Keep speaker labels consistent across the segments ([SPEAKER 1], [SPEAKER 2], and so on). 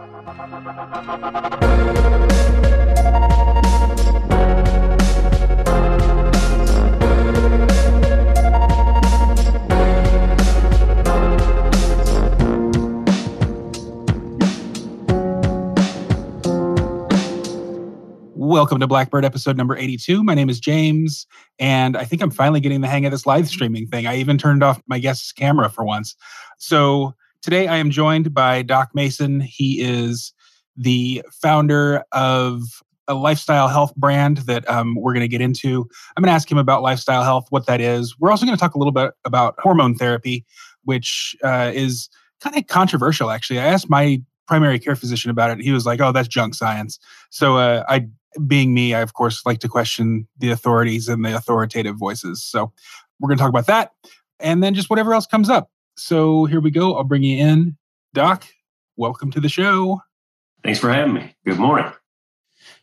[SPEAKER 1] Welcome to Blackbird episode number 82. My name is James, and I think I'm finally getting the hang of this live streaming thing. I even turned off my guest's camera for once. So today I am joined by Doc Mason. He is the founder of a lifestyle health brand that um, we're going to get into. I'm going to ask him about lifestyle health, what that is. We're also going to talk a little bit about hormone therapy, which uh, is kind of controversial, actually. I asked my primary care physician about it. He was like, "Oh, that's junk science." So uh, I being me, I of course like to question the authorities and the authoritative voices. So we're going to talk about that and then just whatever else comes up. So here we go. I'll bring you in. Doc, welcome to the show.
[SPEAKER 2] Thanks for having me. Good morning.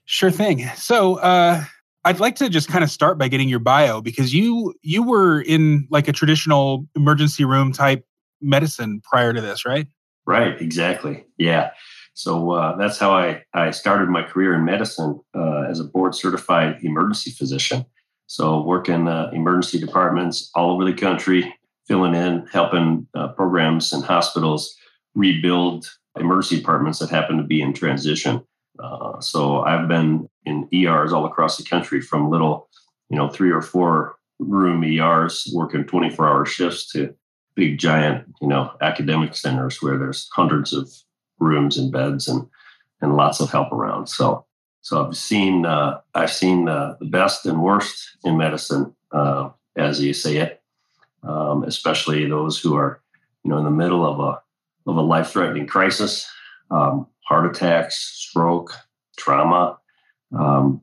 [SPEAKER 1] Sure thing. So, uh, I'd like to just kind of start by getting your bio because you you were in like a traditional emergency room type medicine prior to this, right?
[SPEAKER 2] Right, exactly. Yeah. So uh, that's how I, I started my career in medicine uh, as a board certified emergency physician. So working uh, emergency departments all over the country, filling in, helping uh, programs and hospitals rebuild emergency departments that happen to be in transition. Uh, so I've been in ERs all across the country from little, you know, three or four room ERs working 24 hour shifts to big giant, you know, academic centers where there's hundreds of rooms and beds and and lots of help around. So so I've seen uh, I've seen the best and worst in medicine, uh, as you say it, um, especially those who are you know in the middle of a of a life threatening crisis, um, heart attacks, stroke, trauma, um,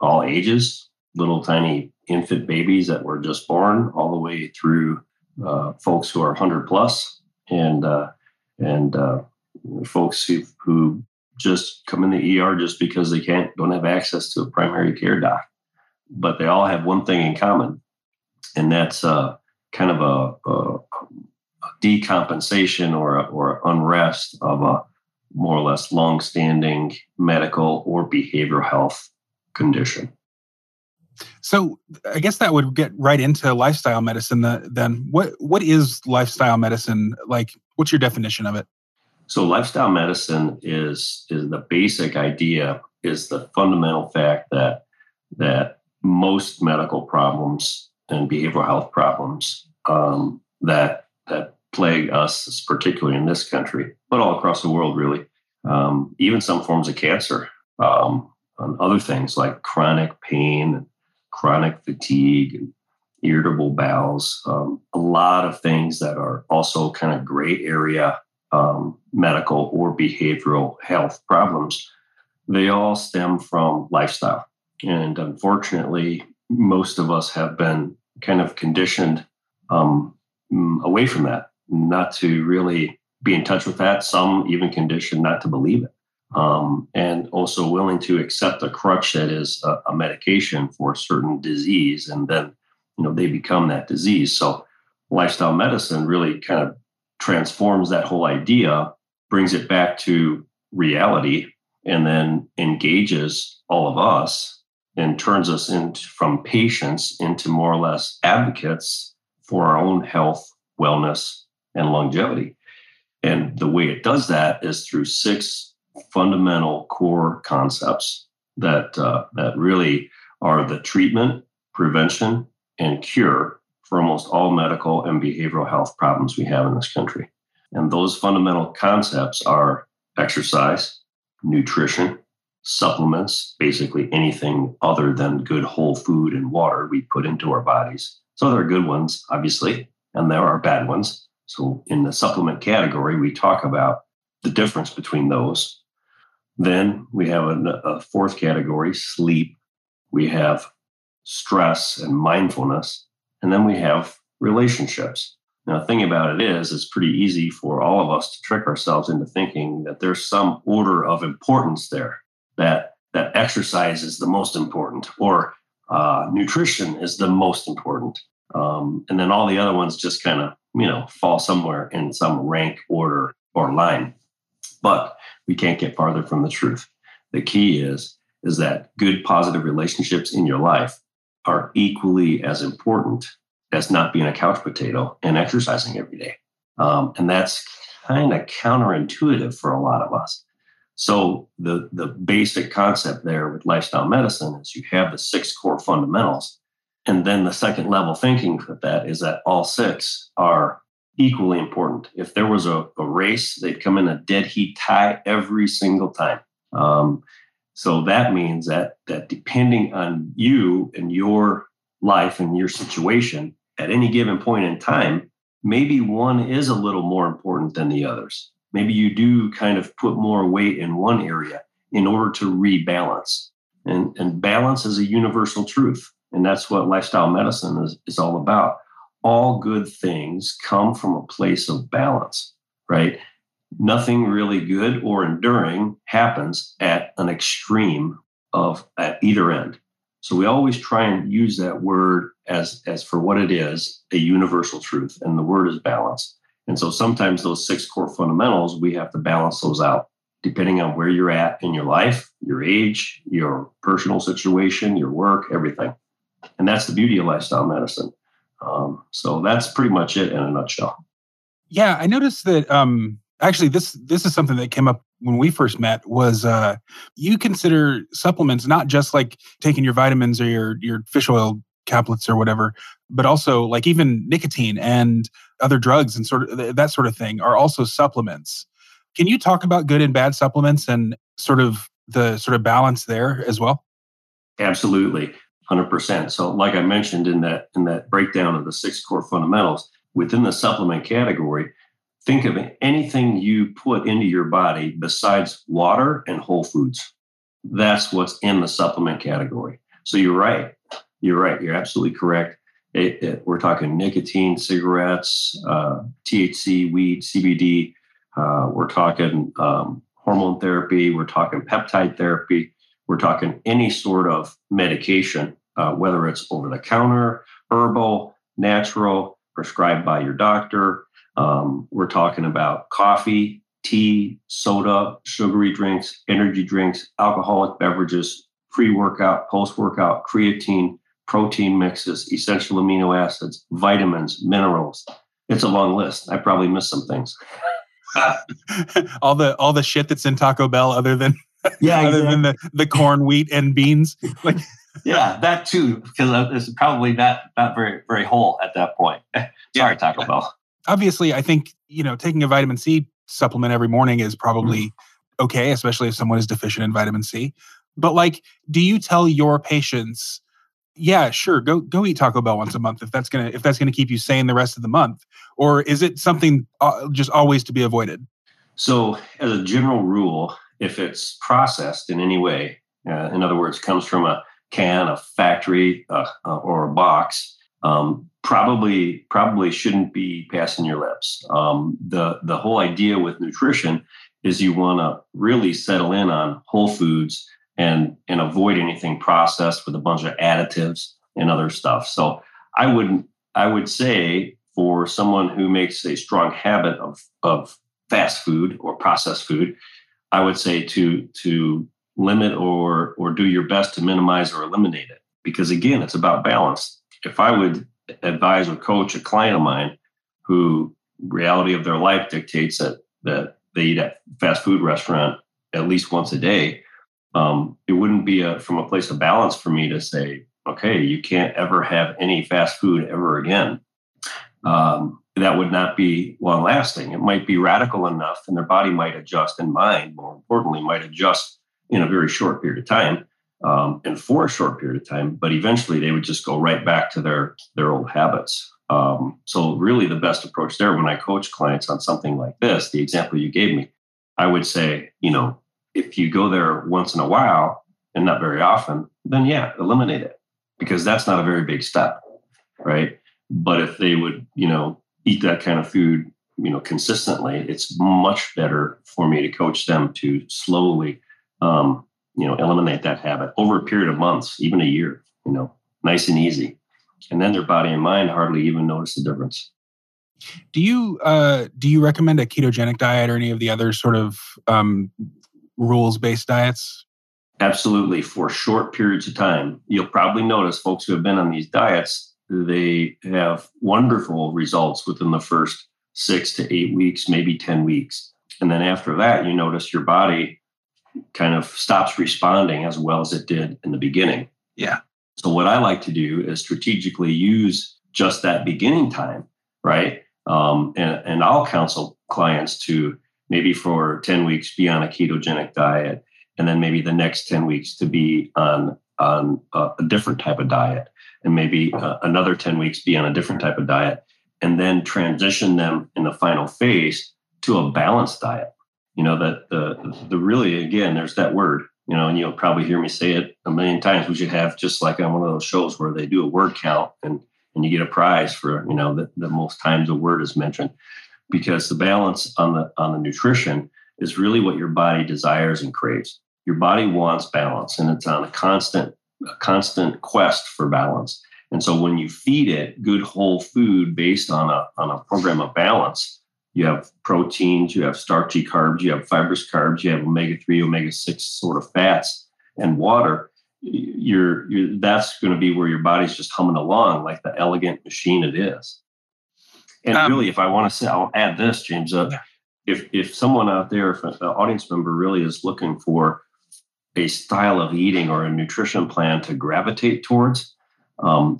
[SPEAKER 2] all ages, little tiny infant babies that were just born, all the way through uh, folks who are 100 plus, and uh, and uh, folks who, who just come in the ER just because they can't don't have access to a primary care doc. But they all have one thing in common, and that's uh, kind of a, a, a decompensation or a, or unrest of a more or less long-standing medical or behavioral health condition.
[SPEAKER 1] So I guess that would get right into lifestyle medicine. Then what what is lifestyle medicine like? What's your definition of it?
[SPEAKER 2] So lifestyle medicine is is the basic idea is the fundamental fact that that most medical problems and behavioral health problems um, that that plague us, particularly in this country, but all across the world, really, um, even some forms of cancer, um, and other things like chronic pain, chronic fatigue, and irritable bowels, um, a lot of things that are also kind of gray area um, medical or behavioral health problems, they all stem from lifestyle. And unfortunately, most of us have been kind of conditioned um, mm, away from that, not to really be in touch with that. Some even conditioned not to believe it. Um, and also willing to accept a crutch that is a, a medication for a certain disease, and then you know they become that disease. So lifestyle medicine really kind of transforms that whole idea, brings it back to reality, and then engages all of us and turns us into from patients into more or less advocates for our own health, wellness, and longevity. And the way it does that is through six fundamental core concepts that uh, that really are the treatment, prevention, and cure for almost all medical and behavioral health problems we have in this country. And those fundamental concepts are exercise, nutrition, supplements, basically anything other than good whole food and water we put into our bodies. So there are good ones, obviously, and there are bad ones. So in the supplement category, we talk about the difference between those. Then we have a, a fourth category, sleep. We have stress and mindfulness. And then we have relationships. Now, the thing about it is, it's pretty easy for all of us to trick ourselves into thinking that there's some order of importance there, that that exercise is the most important, or uh, nutrition is the most important, um, and then all the other ones just kind of you know fall somewhere in some rank order or line. But we can't get farther from the truth. The key is is that good positive relationships in your life are equally as important as not being a couch potato and exercising every day. Um, and that's kind of counterintuitive for a lot of us. So the the basic concept there with lifestyle medicine is you have the six core fundamentals, and then the second level thinking with that is that all six are equally important. If there was a, a race, they'd come in a dead heat tie every single time. Um, so that means that that depending on you and your life and your situation at any given point in time, maybe one is a little more important than the others. Maybe you do kind of put more weight in one area in order to rebalance. And, and balance is a universal truth. And that's what lifestyle medicine is, is all about all good things come from a place of balance, right? Nothing really good or enduring happens at an extreme of at either end. So we always try and use that word as as for what it is, a universal truth, and the word is balance. And so sometimes those six core fundamentals, we have to balance those out depending on where you're at in your life, your age, your personal situation, your work, everything. And that's the beauty of lifestyle medicine. Um, so that's pretty much it in a nutshell.
[SPEAKER 1] Yeah, I noticed that. Um, actually, this this is something that came up when we first met. Was uh, you consider supplements not just like taking your vitamins or your your fish oil caplets or whatever, but also like even nicotine and other drugs and sort of that sort of thing are also supplements. Can you talk about good and bad supplements and sort of the sort of balance there as well?
[SPEAKER 2] Absolutely. 100%. So like I mentioned in that in that breakdown of the six core fundamentals, within the supplement category, think of anything you put into your body besides water and whole foods. That's what's in the supplement category. So you're right. You're right. You're absolutely correct. It, it, we're talking nicotine, cigarettes, uh, THC, weed, CBD. Uh, we're talking um, hormone therapy. We're talking peptide therapy. We're talking any sort of medication, uh, whether it's over the counter, herbal, natural, prescribed by your doctor. Um, we're talking about coffee, tea, soda, sugary drinks, energy drinks, alcoholic beverages, pre workout, post workout, creatine, protein mixes, essential amino acids, vitamins, minerals. It's a long list. I probably missed some things.
[SPEAKER 1] all the all the shit that's in Taco Bell other than
[SPEAKER 2] yeah,
[SPEAKER 1] other exactly. than the, the corn, wheat, and beans. Like,
[SPEAKER 2] yeah, that too, because it's probably not not very very whole at that point. Sorry, yeah. Taco Bell.
[SPEAKER 1] Obviously, I think you know taking a vitamin C supplement every morning is probably mm. okay, especially if someone is deficient in vitamin C. But like, do you tell your patients? Yeah sure go go eat taco bell once a month if that's gonna if that's gonna keep you sane the rest of the month or is it something uh, just always to be avoided
[SPEAKER 2] so as a general rule if it's processed in any way, uh, in other words, comes from a can, a factory, uh, uh, or a box, um, probably probably shouldn't be passing your lips. Um, the the whole idea with nutrition is you want to really settle in on whole foods and and avoid anything processed with a bunch of additives and other stuff. So I would I would say for someone who makes a strong habit of of fast food or processed food, I would say to to limit or or do your best to minimize or eliminate it. Because again, it's about balance. If I would advise or coach a client of mine who reality of their life dictates that that they eat at fast food restaurant at least once a day, um, it wouldn't be a, from a place of balance for me to say, okay, you can't ever have any fast food ever again. Um, that would not be long lasting. It might be radical enough and their body might adjust and mind, more importantly, might adjust in a very short period of time um, and for a short period of time, but eventually they would just go right back to their, their old habits. Um, so, really, the best approach there when I coach clients on something like this, the example you gave me, I would say, you know, if you go there once in a while and not very often, then yeah, eliminate it because that's not a very big step, right? But if they would, you know, eat that kind of food, you know, consistently, it's much better for me to coach them to slowly, um, you know, eliminate that habit over a period of months, even a year, you know, nice and easy. And then their body and mind hardly even notice the difference.
[SPEAKER 1] Do you uh, do you recommend a ketogenic diet or any of the other sort of um, rules based diets?
[SPEAKER 2] Absolutely. For short periods of time, you'll probably notice folks who have been on these diets, they have wonderful results within the first six to eight weeks, maybe 10 weeks. And then after that, you notice your body kind of stops responding as well as it did in the beginning.
[SPEAKER 1] Yeah.
[SPEAKER 2] So, what I like to do is strategically use just that beginning time, right? Um, and, and I'll counsel clients to maybe for 10 weeks be on a ketogenic diet, and then maybe the next 10 weeks to be on, on a, a different type of diet, and maybe uh, another 10 weeks be on a different type of diet, and then transition them in the final phase to a balanced diet. You know, that the, the really, again, there's that word, you know, and you'll probably hear me say it a million times. We should have just like on one of those shows where they do a word count and and you get a prize for you know the, the most times a word is mentioned because the balance on the on the nutrition is really what your body desires and craves your body wants balance and it's on a constant a constant quest for balance and so when you feed it good whole food based on a on a program of balance you have proteins you have starchy carbs you have fibrous carbs you have omega-3 omega-6 sort of fats and water you're, you're that's going to be where your body's just humming along like the elegant machine it is. And um, really, if I want to say, I'll add this, James. Uh, yeah. If if someone out there, if an audience member really is looking for a style of eating or a nutrition plan to gravitate towards, um,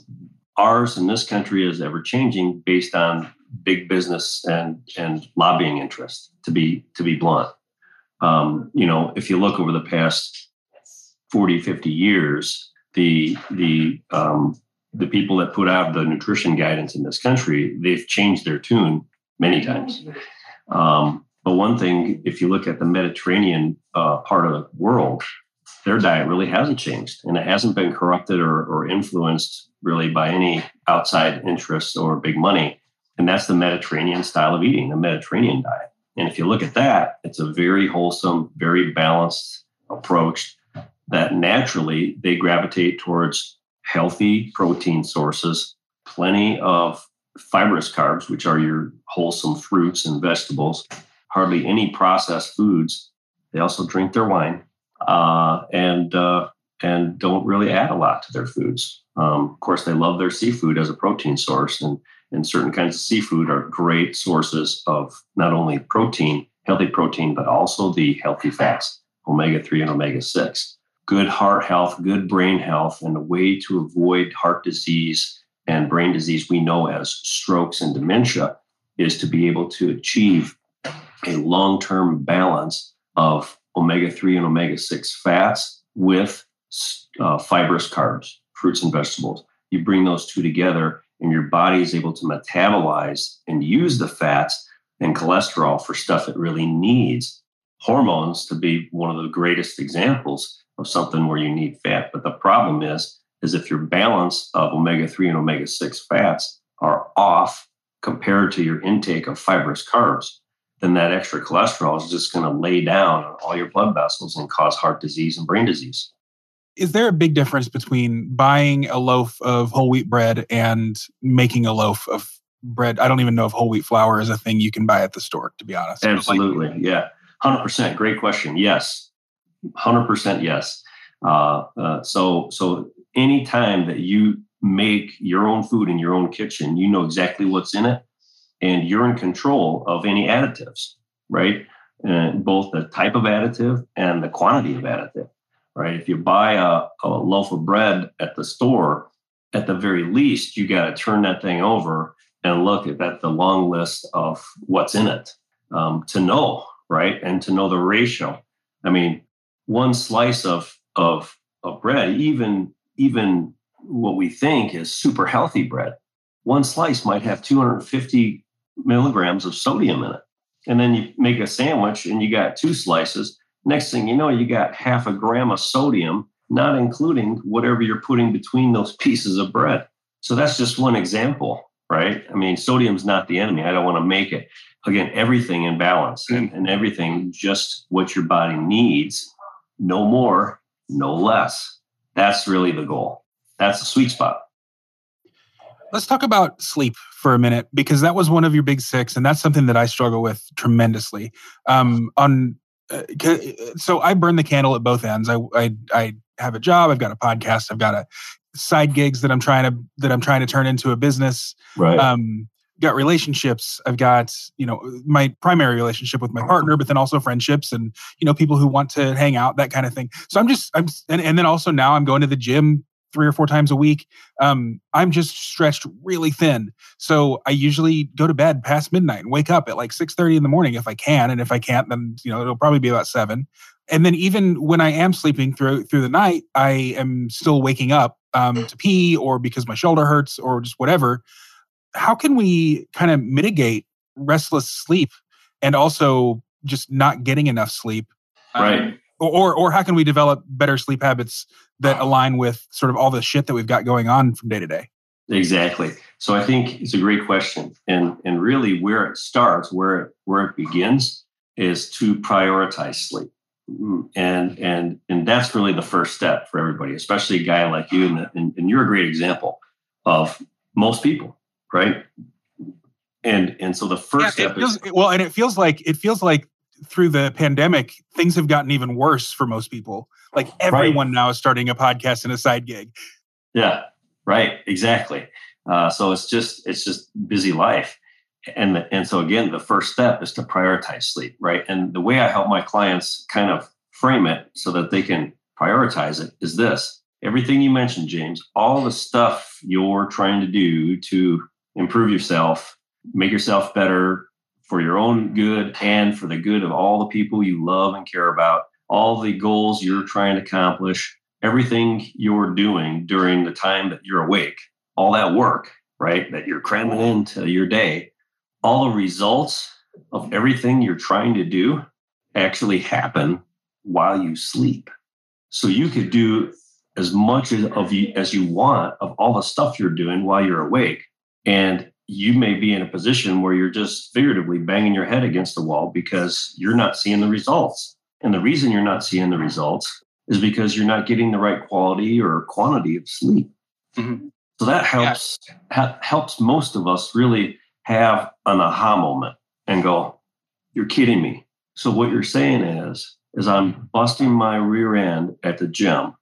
[SPEAKER 2] ours in this country is ever changing based on big business and and lobbying interest. To be to be blunt, um, you know, if you look over the past 40, 50 years, the the um, the people that put out the nutrition guidance in this country, they've changed their tune many times. Um, but one thing, if you look at the Mediterranean uh, part of the world, their diet really hasn't changed, and it hasn't been corrupted or, or influenced really by any outside interests or big money. And that's the Mediterranean style of eating, the Mediterranean diet. And if you look at that, it's a very wholesome, very balanced approach that naturally they gravitate towards healthy protein sources, plenty of fibrous carbs, which are your wholesome fruits and vegetables, hardly any processed foods. They also drink their wine uh, and uh, and don't really add a lot to their foods. Um, of course, they love their seafood as a protein source, and and certain kinds of seafood are great sources of not only protein, healthy protein, but also the healthy fats, omega three and omega six good heart health, good brain health, and a way to avoid heart disease and brain disease we know as strokes and dementia is to be able to achieve a long term balance of omega 3 and omega 6 fats with uh, fibrous carbs, fruits and vegetables. You bring those two together, and your body is able to metabolize and use the fats and cholesterol for stuff it really needs. Hormones, to be one of the greatest examples, of something where you need fat. But the problem is, is if your balance of omega-3 and omega-6 fats are off compared to your intake of fibrous carbs, then that extra cholesterol is just going to lay down on all your blood vessels and cause heart disease and brain disease.
[SPEAKER 1] Is there a big difference between buying a loaf of whole wheat bread and making a loaf of bread? I don't even know if whole wheat flour is a thing you can buy at the store, to be honest.
[SPEAKER 2] Absolutely. Like, yeah. 100%. Great question. Yes. 100% yes. Uh, uh, so, so anytime that you make your own food in your own kitchen, you know exactly what's in it, and you're in control of any additives, right? And both the type of additive and the quantity of additive, right? If you buy a, a loaf of bread at the store, at the very least, you got to turn that thing over and look at that, the long list of what's in it um, to know, right? And to know the ratio. I mean, one slice of of of bread, even even what we think is super healthy bread, one slice might have 250 milligrams of sodium in it. And then you make a sandwich and you got two slices. Next thing you know, you got half a gram of sodium, not including whatever you're putting between those pieces of bread. So that's just one example, right? I mean, sodium's not the enemy. I don't want to make it. Again, everything in balance and, and everything just what your body needs no more, no less. That's really the goal. That's the sweet spot.
[SPEAKER 1] Let's talk about sleep for a minute because that was one of your big six, and that's something that I struggle with tremendously. Um, on uh, so I burn the candle at both ends. I, I I have a job. I've got a podcast. I've got a side gigs that I'm trying to that I'm trying to turn into a business.
[SPEAKER 2] Right.
[SPEAKER 1] Um, got relationships. I've got you know my primary relationship with my partner, but then also friendships and you know people who want to hang out, that kind of thing. So I'm just I'm and, and then also now I'm going to the gym three or four times a week. Um, I'm just stretched really thin. So I usually go to bed past midnight and wake up at like 6:30 in the morning if I can. And if I can't, then you know it'll probably be about seven. And then even when I am sleeping through through the night, I am still waking up um, to pee or because my shoulder hurts or just whatever. How can we kind of mitigate restless sleep and also just not getting enough sleep?
[SPEAKER 2] Right. Um,
[SPEAKER 1] or or how can we develop better sleep habits that align with sort of all the shit that we've got going on from day to day?
[SPEAKER 2] Exactly. So I think it's a great question, and and really where it starts, where it, where it begins, is to prioritize sleep, mm, and and and that's really the first step for everybody, especially a guy like you, and, and, and you're a great example of most people, right? And and so the first yeah, step
[SPEAKER 1] feels,
[SPEAKER 2] is
[SPEAKER 1] well, and it feels like it feels like through the pandemic, things have gotten even worse for most people. Like everyone right. now is starting a podcast and a side gig.
[SPEAKER 2] Yeah, right. Exactly. Uh, so it's just it's just busy life, and and so again, the first step is to prioritize sleep, right? And the way I help my clients kind of frame it so that they can prioritize it is this: everything you mentioned, James, all the stuff you're trying to do to improve yourself, make yourself better, for your own good and for the good of all the people you love and care about, all the goals you're trying to accomplish, everything you're doing during the time that you're awake, all that work, right, that you're cramming into your day, all the results of everything you're trying to do actually happen while you sleep. So you could do as much of you as you want of all the stuff you're doing while you're awake. And you may be in a position where you're just figuratively banging your head against the wall because you're not seeing the results. And the reason you're not seeing the results is because you're not getting the right quality or quantity of sleep. Mm-hmm. So that helps yeah. ha- helps most of us really have an aha moment and go, "You're kidding me." So what you're saying is, is I'm busting my rear end at the gym,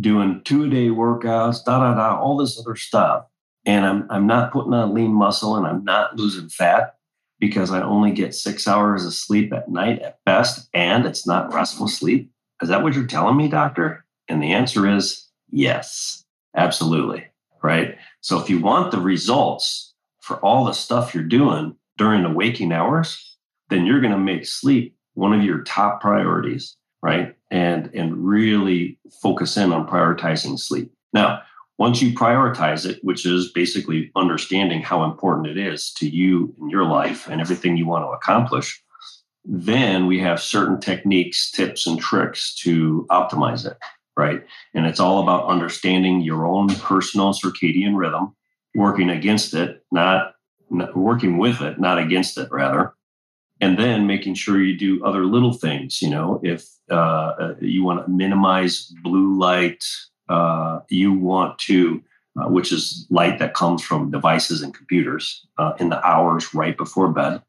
[SPEAKER 2] doing two a day workouts, da da da, all this other stuff, and I'm I'm not putting on lean muscle and I'm not losing fat because I only get six hours of sleep at night at best, and it's not restful sleep. Is that what you're telling me, doctor? And the answer is yes, absolutely. Right. So if you want the results for all the stuff you're doing during the waking hours, then you're going to make sleep one of your top priorities, right? And and really focus in on prioritizing sleep. Now, once you prioritize it, which is basically understanding how important it is to you in your life and everything you want to accomplish, then we have certain techniques, tips, and tricks to optimize it, right? And it's all about understanding your own personal circadian rhythm, working against it, not, not working with it, not against it, rather. And then making sure you do other little things. You know, if uh, you want to minimize blue light, uh, you want to, uh, which is light that comes from devices and computers uh, in the hours right before bed,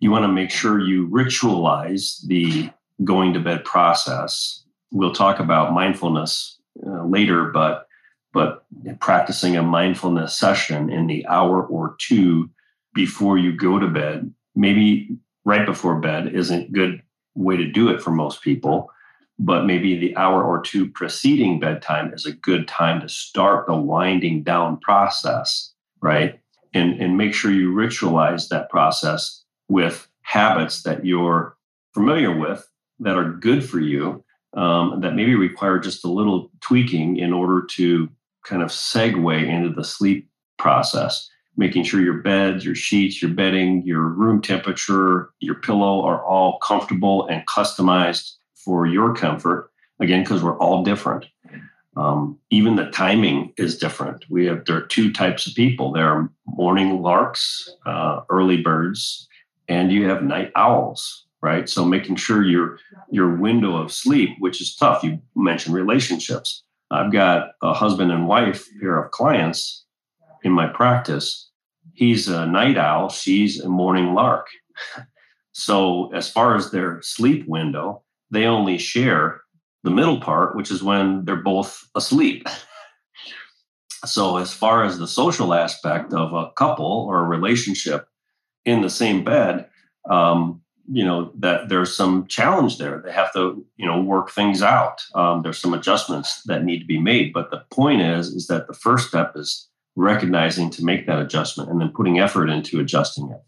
[SPEAKER 2] you want to make sure you ritualize the going to bed process. We'll talk about mindfulness uh, later, but but practicing a mindfulness session in the hour or two before you go to bed, maybe right before bed isn't good way to do it for most people but maybe the hour or two preceding bedtime is a good time to start the winding down process, right? And, and make sure you ritualize that process with habits that you're familiar with that are good for you, um, that maybe require just a little tweaking in order to kind of segue into the sleep process. Making sure your beds, your sheets, your bedding, your room temperature, your pillow are all comfortable and customized for your comfort again because we're all different. Um, even the timing is different. We have there are two types of people. There are morning larks uh, early birds and you have night owls right? So making sure your your window of sleep which is tough you mentioned relationships. I've got a husband and wife pair of clients in my practice, he's a night owl, she's a morning lark. So, as far as their sleep window, they only share the middle part, which is when they're both asleep. So, as far as the social aspect of a couple or a relationship in the same bed, um, you know that there's some challenge there. They have to, you know, work things out. Um, there's some adjustments that need to be made. But the point is, is that the first step is recognizing to make that adjustment and then putting effort into adjusting it.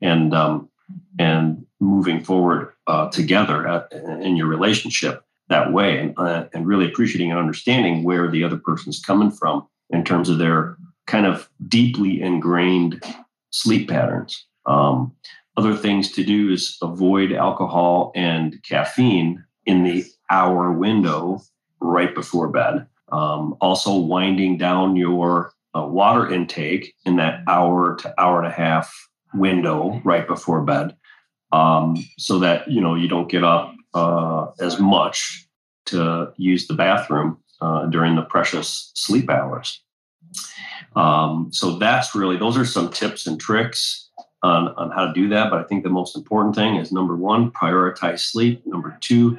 [SPEAKER 2] And um, and moving forward uh, together at, in your relationship that way and, uh, and really appreciating and understanding where the other person's coming from in terms of their kind of deeply ingrained sleep patterns. Um, other things to do is avoid alcohol and caffeine in the hour window right before bed. Um, also, winding down your uh, water intake in that hour to hour and a half window right before bed. Um, so that you know you don't get up uh, as much to use the bathroom uh, during the precious sleep hours. Um, so that's really those are some tips and tricks on, on how to do that. But i think the most important thing is number one prioritize sleep. Number two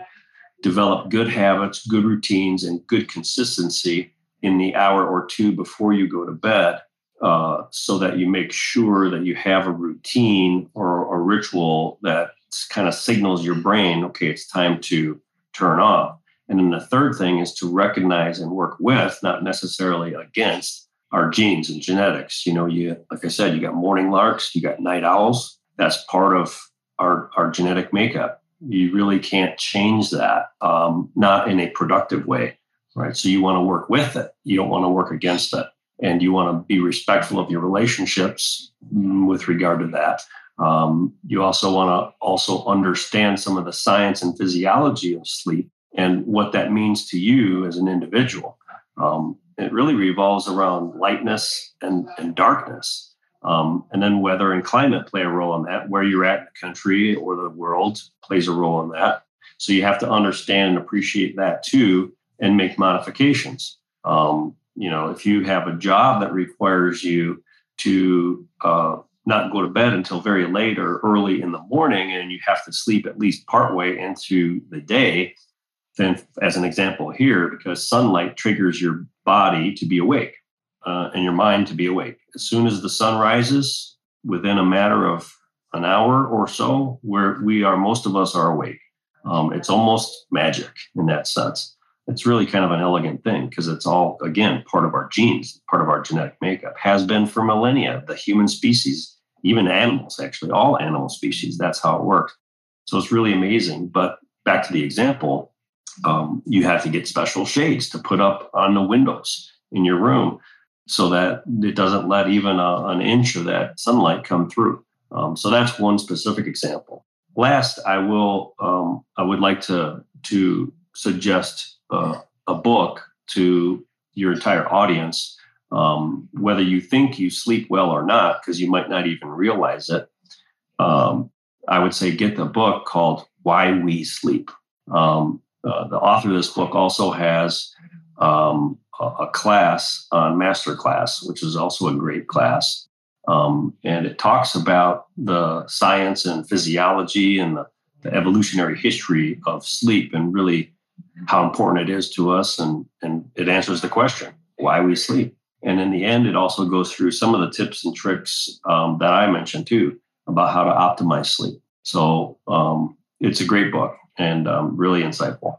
[SPEAKER 2] develop good habits good routines and good consistency in the hour or two before you go to bed uh, so that you make sure that you have a routine or a ritual that kind of signals your brain, okay, it's time to turn off. And then the third thing is to recognize and work with, not necessarily against, our genes and genetics. You know, you like I said, you got morning larks, you got night owls. That's part of our our genetic makeup. You really can't change that, um, not in a productive way, right? So you want to work with it. You don't want to work against it and you want to be respectful of your relationships mm, with regard to that. Um, you also want to also understand some of the science and physiology of sleep and what that means to you as an individual. Um, it really revolves around lightness and, and darkness. Um, and then weather and climate play a role in that. Where you're at in the country or the world plays a role in that. So you have to understand and appreciate that too and make modifications. Um, you know, if you have a job that requires you to uh, not go to bed until very late or early in the morning, and you have to sleep at least partway into the day, then, as an example here, because sunlight triggers your body to be awake uh, and your mind to be awake. As soon as the sun rises, within a matter of an hour or so, where we are, most of us are awake. Um, it's almost magic in that sense it's really kind of an elegant thing because it's all again part of our genes part of our genetic makeup has been for millennia the human species even animals actually all animal species that's how it works. So it's really amazing but back to the example um, you have to get special shades to put up on the windows in your room so that it doesn't let even a, an inch of that sunlight come through. Um, so that's one specific example. Last i will um, i would like to to suggest uh, a book to your entire audience, um, whether you think you sleep well or not, because you might not even realize it. Um, I would say get the book called Why We Sleep. Um, uh, the author of this book also has um, a, a, class on master class, which is also a great class. Um, and it talks about the science and physiology and the, the evolutionary history of sleep and really how important it is to us and and it answers the question why we sleep. And in the end it also goes through some of the tips and tricks um, that i mentioned too about how to optimize sleep. So um, it's a great book and um, really insightful.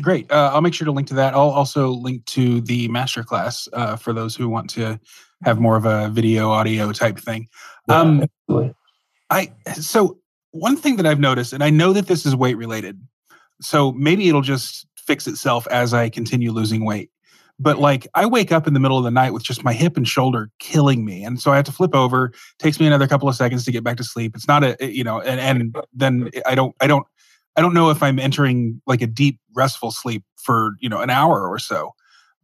[SPEAKER 1] Great. Uh, i'll make sure to link to that. I'll also link to the masterclass uh, for those who want to have more of a video audio type thing. Yeah, um, i so one thing that i've noticed and i know that this is weight related so maybe it'll just fix itself as I continue losing weight. But like I wake up in the middle of the night with just my hip and shoulder killing me. And so I have to flip over. takes me another couple of seconds to get back to sleep. It's not a you know, and, and then I don't I don't I don't know if I'm entering like a deep restful sleep for, you know, an hour or so.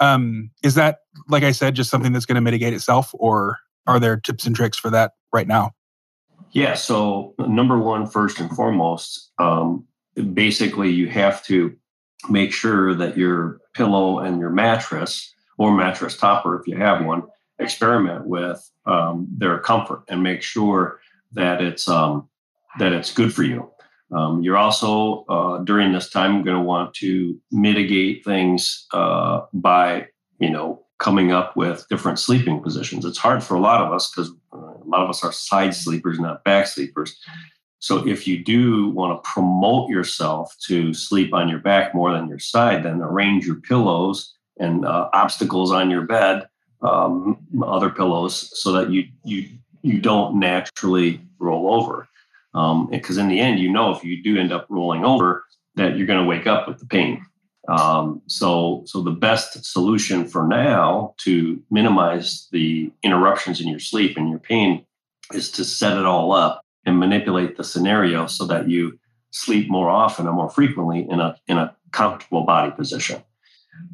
[SPEAKER 1] Um, is that like I said, just something that's going to mitigate itself, or are there tips and tricks for that right now?
[SPEAKER 2] Yeah. So number one, first and foremost, um, basically you have to make sure that your pillow and your mattress or mattress topper if you have one experiment with um, their comfort and make sure that it's um, that it's good for you. Um, you're also uh, during this time going to want to mitigate things uh, by you know coming up with different sleeping positions. It's hard for a lot of us because uh, a lot of us are side sleepers, not back sleepers. So if you do want to promote yourself to sleep on your back more than your side, then arrange your pillows and uh, obstacles on your bed, um, other pillows, so that you you you don't naturally roll over. Because um, in the end, you know if you do end up rolling over, that you're going to wake up with the pain. Um, so, so the best solution for now to minimize the interruptions in your sleep and your pain is to set it all up and manipulate the scenario so that you sleep more often and more frequently in a in a comfortable body position.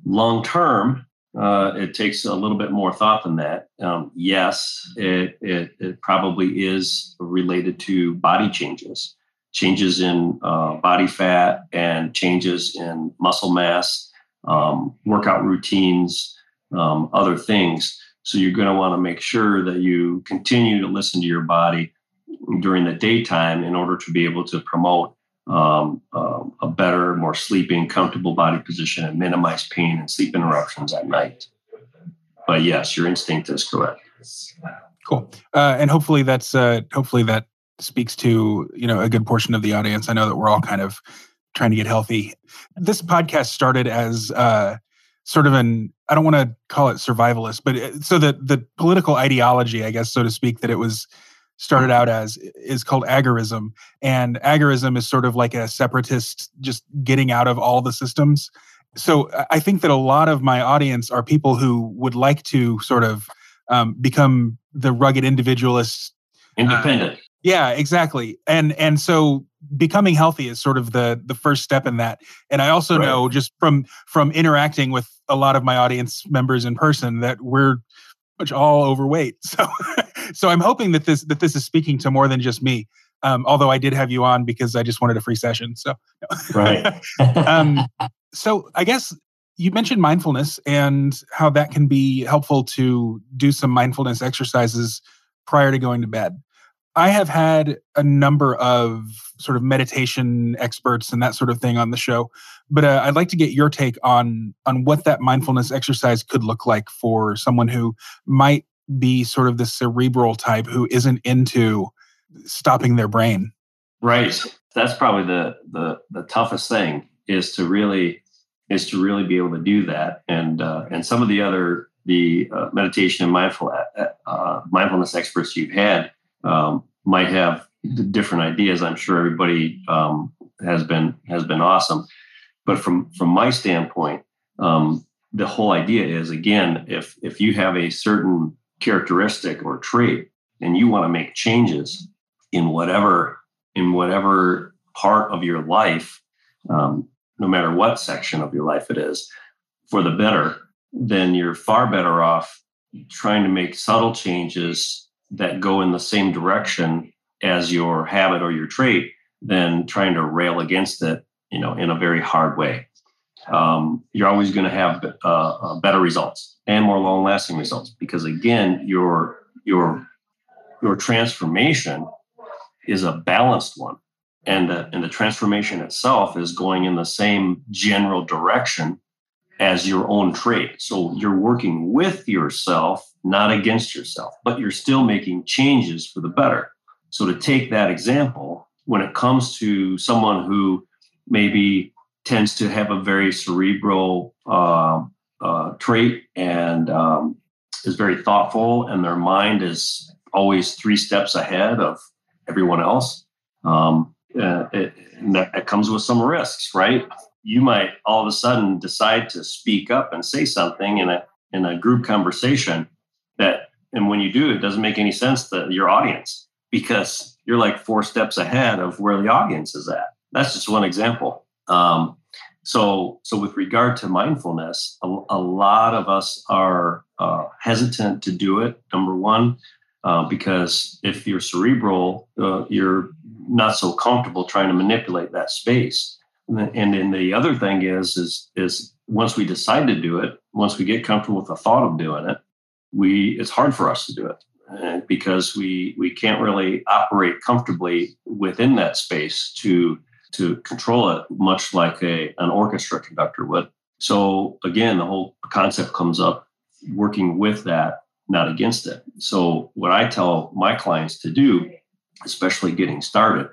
[SPEAKER 2] Long term, uh, it takes a little bit more thought than that. Um, yes, it, it, it probably is related to body changes changes in uh, body fat and changes in muscle mass, um, workout routines, um, other things. So you're going to want to make sure that you continue to listen to your body during the daytime in order to be able to promote um, uh, a better, more sleeping, comfortable body position and minimize pain and sleep interruptions at night. But yes, your instinct is correct.
[SPEAKER 1] Cool, uh, and hopefully that's uh, hopefully that speaks to you know a good portion of the audience. I know that we're all kind of trying to get healthy. This podcast started as uh, sort of an I don't want to call it survivalist, but it, so the the political ideology, I guess, so to speak, that it was started out as is called agorism, and agorism is sort of like a separatist, just getting out of all the systems. So I think that a lot of my audience are people who would like to sort of um, become the rugged individualists
[SPEAKER 2] independent
[SPEAKER 1] yeah, exactly. And and so becoming healthy is sort of the the first step in that. And I also right. know just from from interacting with a lot of my audience members in person that we're much all overweight. So so I'm hoping that this that this is speaking to more than just me. Um, although I did have you on because I just wanted a free session. So
[SPEAKER 2] right.
[SPEAKER 1] um, so I guess you mentioned mindfulness and how that can be helpful to do some mindfulness exercises prior to going to bed. I have had a number of sort of meditation experts and that sort of thing on the show, but uh, I'd like to get your take on on what that mindfulness exercise could look like for someone who might be sort of the cerebral type who isn't into stopping their brain.
[SPEAKER 2] Right. That's probably the the the toughest thing is to really is to really be able to do that. And uh, and some of the other the uh, meditation and mindful uh, uh mindfulness experts you've had um, might have different ideas. I'm sure everybody um, has been has been awesome, but from from my standpoint, um, the whole idea is again, if if you have a certain characteristic or trait and you want to make changes in whatever in whatever part of your life, um, no matter what section of your life it is, for the better, then you're far better off trying to make subtle changes that go in the same direction as your habit or your trait than trying to rail against it, you know, in a very hard way. Um, you're always going to have uh, uh, better results and more long-lasting results because again, your your your transformation is a balanced one, and the, and the transformation itself is going in the same general direction as your own trait. So you're working with yourself not against yourself, but you're still making changes for the better. So, to take that example, when it comes to someone who maybe tends to have a very cerebral uh, uh, trait and um, is very thoughtful, and their mind is always three steps ahead of everyone else, um, uh, it, that, it comes with some risks, right? You might all of a sudden decide to speak up and say something in a in a group conversation that and when you do it doesn't make any sense to your audience because you're like four steps ahead of where the audience is at. That's just one example um, so so with regard to mindfulness a, a lot of us are uh, hesitant to do it number one uh, because if you're cerebral uh, you're not so comfortable trying to manipulate that space. And then the other thing is is is once we decide to do it once we get comfortable with the thought of doing it we it's hard for us to do it uh, because we we can't really operate comfortably within that space to to control it, much like a an orchestra conductor would. So again, the whole concept comes up working with that, not against it. So what I tell my clients to do, especially getting started,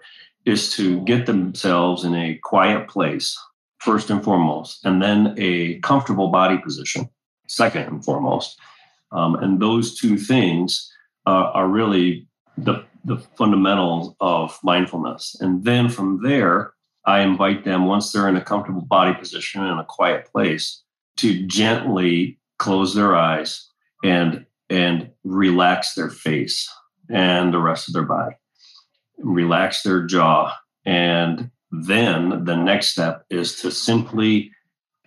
[SPEAKER 2] is to get themselves in a quiet place first and foremost, and then a comfortable body position second and foremost. Um, and those two things uh, are really the, the fundamentals of mindfulness. And then from there, I invite them, once they're in a comfortable body position in a quiet place, to gently close their eyes and and relax their face and the rest of their body. Relax their jaw. And then the next step is to simply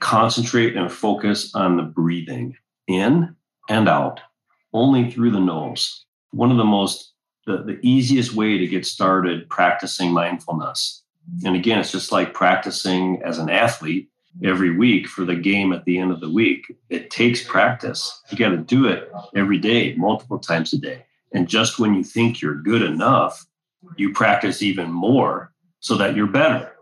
[SPEAKER 2] concentrate and focus on the breathing in and out only through the nose. One of the most, the, the easiest way to get started practicing mindfulness. And again, it's just like practicing as an athlete every week for the game at the end of the week. It takes practice. You got to do it every day, multiple times a day. And just when you think you're good enough, you practice even more so that you're better.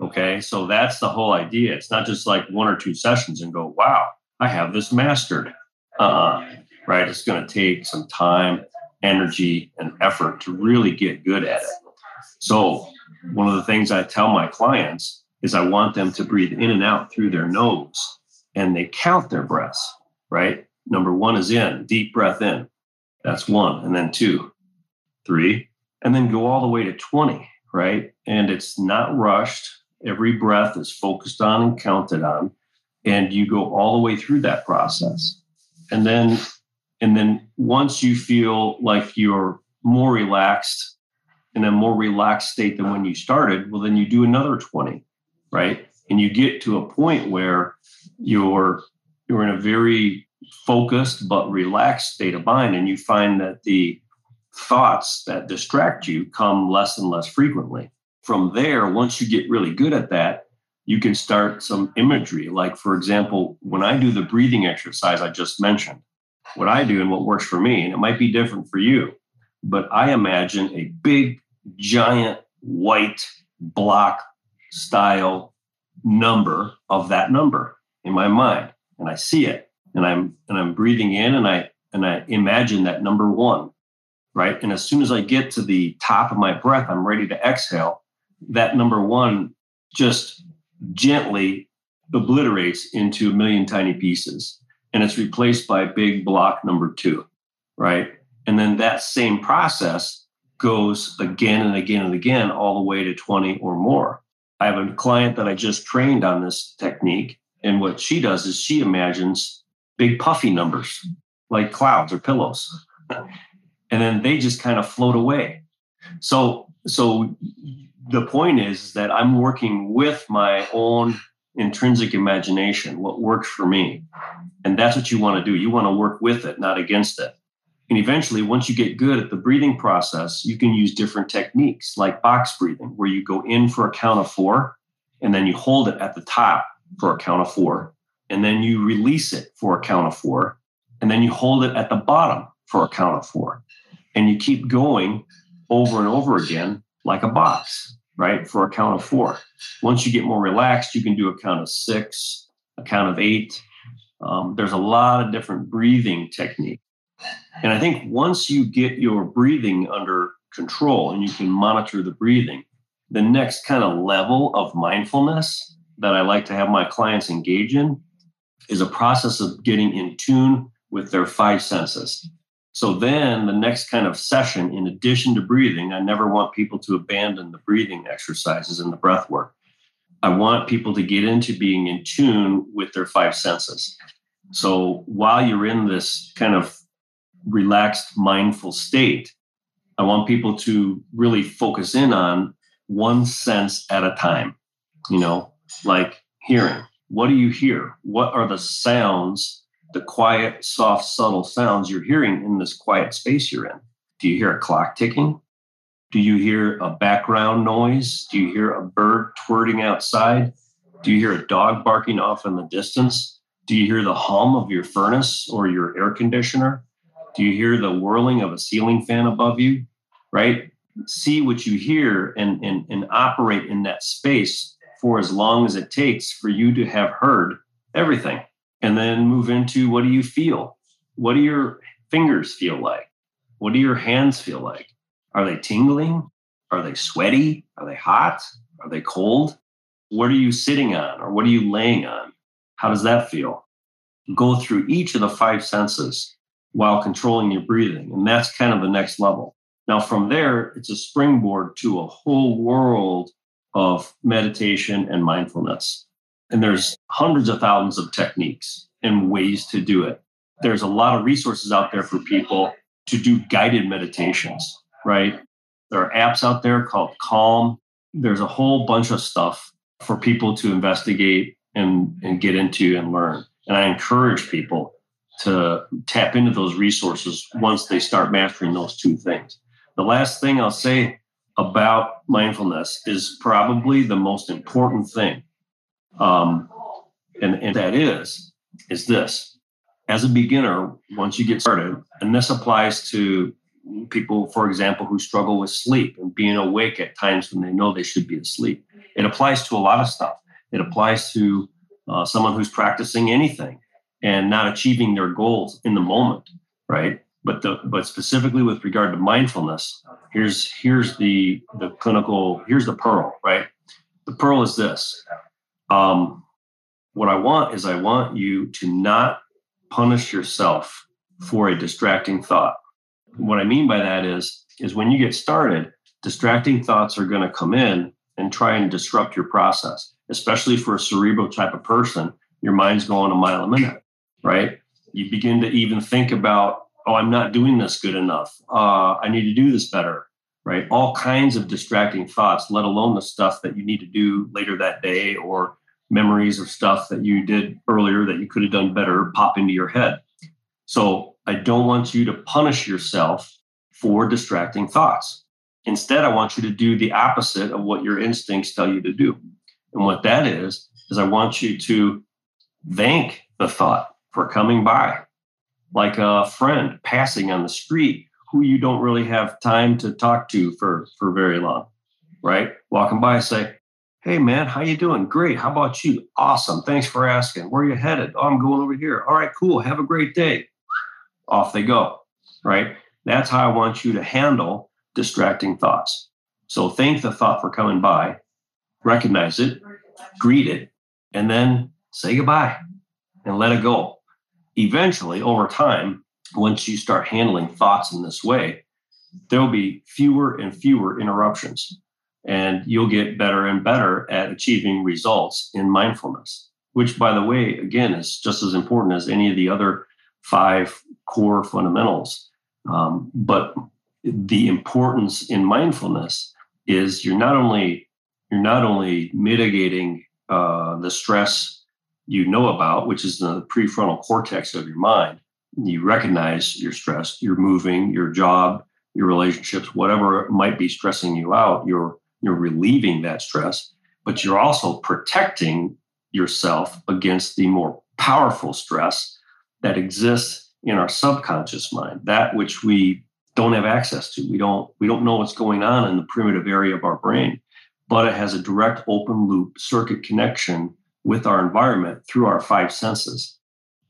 [SPEAKER 2] Okay. So that's the whole idea. It's not just like one or two sessions and go, wow, I have this mastered. Uh, right. It's going to take some time, energy, and effort to really get good at it. So, one of the things I tell my clients is I want them to breathe in and out through their nose and they count their breaths, right? Number one is in, deep breath in. That's one. And then two, three, and then go all the way to 20, right? And it's not rushed. Every breath is focused on and counted on and you go all the way through that process and then and then once you feel like you're more relaxed in a more relaxed state than when you started well then you do another 20 right and you get to a point where you're you're in a very focused but relaxed state of mind and you find that the thoughts that distract you come less and less frequently from there once you get really good at that you can start some imagery. Like, for example, when I do the breathing exercise I just mentioned, what I do and what works for me, and it might be different for you, but I imagine a big, giant, white block style number of that number in my mind. And I see it. And I'm and I'm breathing in and I and I imagine that number one. Right. And as soon as I get to the top of my breath, I'm ready to exhale. That number one just gently obliterates into a million tiny pieces and it's replaced by big block number two, right? And then that same process goes again and again and again, all the way to 20 or more. I have a client that I just trained on this technique. And what she does is she imagines big puffy numbers like clouds or pillows. and then they just kind of float away. So, so the point is that I'm working with my own intrinsic imagination, what works for me. And that's what you want to do. You want to work with it, not against it. And eventually, once you get good at the breathing process, you can use different techniques like box breathing, where you go in for a count of four and then you hold it at the top for a count of four. And then you release it for a count of four. And then you hold it at the bottom for a count of four. And you keep going over and over again like a box right? For a count of four. Once you get more relaxed, you can do a count of six, a count of eight. Um, there's a lot of different breathing techniques. And I think once you get your breathing under control and you can monitor the breathing, the next kind of level of mindfulness that I like to have my clients engage in is a process of getting in tune with their five senses. So then the next kind of session, in addition to breathing, I never want people to abandon the breathing exercises and the breath work. I want people to get into being in tune with their five senses. So while you're in this kind of relaxed, mindful state, I want people to really focus in on one sense at a time. You know, like hearing. What do you hear? What are the sounds the quiet, soft, subtle sounds you're hearing in this quiet space you're in. Do you hear a clock ticking? Do you hear a background noise? Do you hear a bird twerting outside? Do you hear a dog barking off in the distance? Do you hear the hum of your furnace or your air conditioner? Do you hear the whirling of a ceiling fan above you? Right? See what you hear and, and, and operate in that space for as long as it takes for you to have heard everything. And then move into what do you feel? What do your fingers feel like? What do your hands feel like? Are they tingling? Are they sweaty? Are they hot? Are they cold? What are you sitting on or what are you laying on? How does that feel? Go through each of the five senses while controlling your breathing. And that's kind of the next level. Now, from there, it's a springboard to a whole world of meditation and mindfulness. And there's hundreds of thousands of techniques and ways to do it. There's a lot of resources out there for people to do guided meditations, right? There are apps out there called Calm. There's a whole bunch of stuff for people to investigate and, and get into and learn. And I encourage people to tap into those resources once they start mastering those two things. The last thing I'll say about mindfulness is probably the most important thing. Um, and, and that is, is this. As a beginner, once you get started, and this applies to people, for example, who struggle with sleep and being awake at times when they know they should be asleep. It applies to a lot of stuff. It applies to uh, someone who's practicing anything and not achieving their goals in the moment, right? But the but specifically with regard to mindfulness, here's here's the the clinical here's the pearl, right? The pearl is this. Um, what I want is I want you to not punish yourself for a distracting thought. What I mean by that is is when you get started, distracting thoughts are going to come in and try and disrupt your process, especially for a cerebral type of person. Your mind's going a mile a minute, right? You begin to even think about, oh, I'm not doing this good enough. Uh, I need to do this better, right? All kinds of distracting thoughts, let alone the stuff that you need to do later that day or memories of stuff that you did earlier that you could have done better pop into your head. So I don't want you to punish yourself for distracting thoughts. Instead, I want you to do the opposite of what your instincts tell you to do. And what that is, is I want you to thank the thought for coming by, like a friend passing on the street who you don't really have time to talk to for, for very long, right? Walking by, say, Hey man, how you doing? Great. How about you? Awesome. Thanks for asking. Where are you headed? Oh, I'm going over here. All right, cool. Have a great day off they go, right? That's how I want you to handle distracting thoughts. So thank the thought for coming by, recognize it, greet it, and then say goodbye and let it go. Eventually, over time, once you start handling thoughts in this way, there will be fewer and fewer interruptions, and you'll get better and better at achieving results in mindfulness, which, by the way, again, is just as important as any of the other five core fundamentals. Um, but the importance in mindfulness is you're not only you're not only mitigating uh, the stress you know about, which is the prefrontal cortex of your mind. You recognize your stress, you're moving, your job, your relationships, whatever might be stressing you out. You're you're relieving that stress, but you're also protecting yourself against the more powerful stress that exists in our subconscious mind, that which we don't have access to. We don't we don't know what's going on in the primitive area of our brain, but it has a direct open loop circuit connection with our environment through our five senses.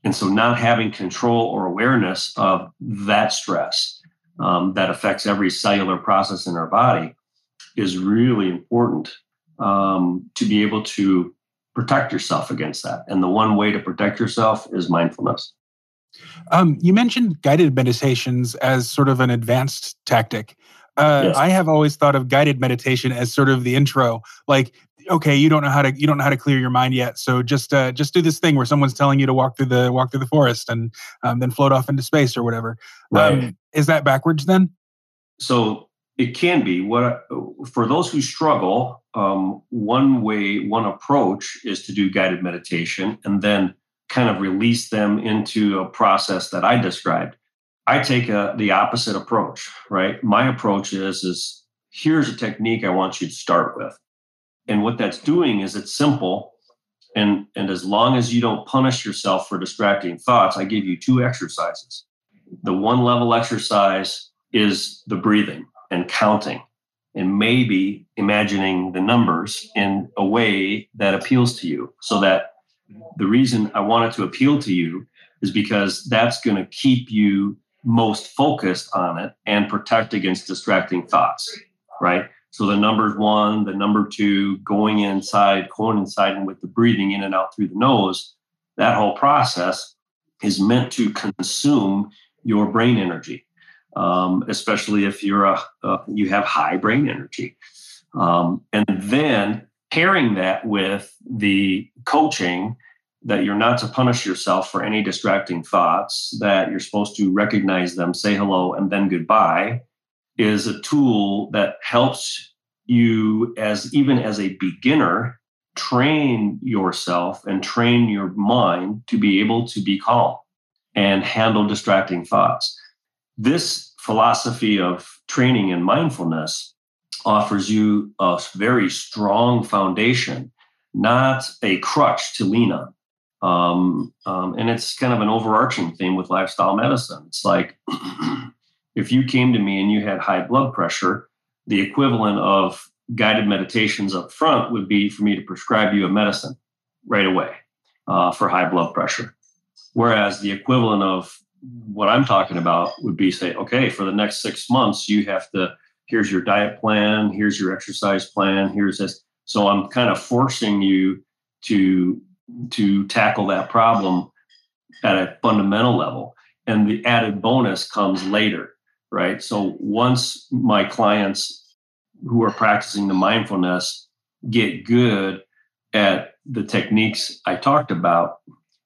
[SPEAKER 2] And so, not having control or awareness of that stress um, that affects every cellular process in our body is really important um, to be able to protect yourself against that. And the one way to protect yourself is mindfulness.
[SPEAKER 1] Um, you mentioned guided meditations as sort of an advanced tactic. Uh, yes. I have always thought of guided meditation as sort of the intro. Like, okay, you don't know how to you don't know how to clear your mind yet, so just uh, just do this thing where someone's telling you to walk through the walk through the forest and um, then float off into space or whatever. Right. Um, is that backwards then?
[SPEAKER 2] So it can be. What for those who struggle, um, one way, one approach is to do guided meditation, and then kind of release them into a process that I described. I take a, the opposite approach, right? My approach is is here's a technique I want you to start with. And what that's doing is it's simple and and as long as you don't punish yourself for distracting thoughts, I give you two exercises. The one level exercise is the breathing and counting and maybe imagining the numbers in a way that appeals to you so that the reason I want it to appeal to you is because that's going to keep you most focused on it and protect against distracting thoughts, right? So the number one, the number two, going inside, coinciding with the breathing in and out through the nose, that whole process is meant to consume your brain energy, um, especially if you're a, you have high brain energy, um, and then pairing that with the coaching that you're not to punish yourself for any distracting thoughts, that you're supposed to recognize them, say hello, and then goodbye, is a tool that helps you as even as a beginner train yourself and train your mind to be able to be calm and handle distracting thoughts. This philosophy of training in mindfulness offers you a very strong foundation, not a crutch to lean on. Um, um, and it's kind of an overarching theme with lifestyle medicine. It's like if you came to me and you had high blood pressure, the equivalent of guided meditations up front would be for me to prescribe you a medicine right away uh, for high blood pressure. Whereas the equivalent of what I'm talking about would be say, okay, for the next six months, you have to, here's your diet plan, here's your exercise plan, here's this. So I'm kind of forcing you to to tackle that problem at a fundamental level. And the added bonus comes later, right? So once my clients who are practicing the mindfulness get good at the techniques I talked about,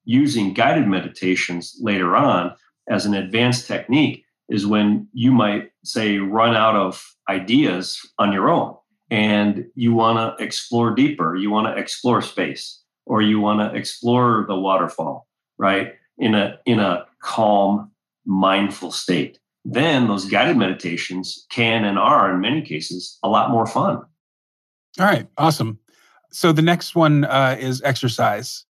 [SPEAKER 2] using guided meditations later on as an advanced technique is when you might say run out of ideas on your own and you want to explore deeper, you want to explore space or you want to explore the waterfall, right? In a in a calm, mindful state. Then those guided meditations can and are in many cases a lot more fun.
[SPEAKER 1] All right, awesome. So the next one uh, is exercise.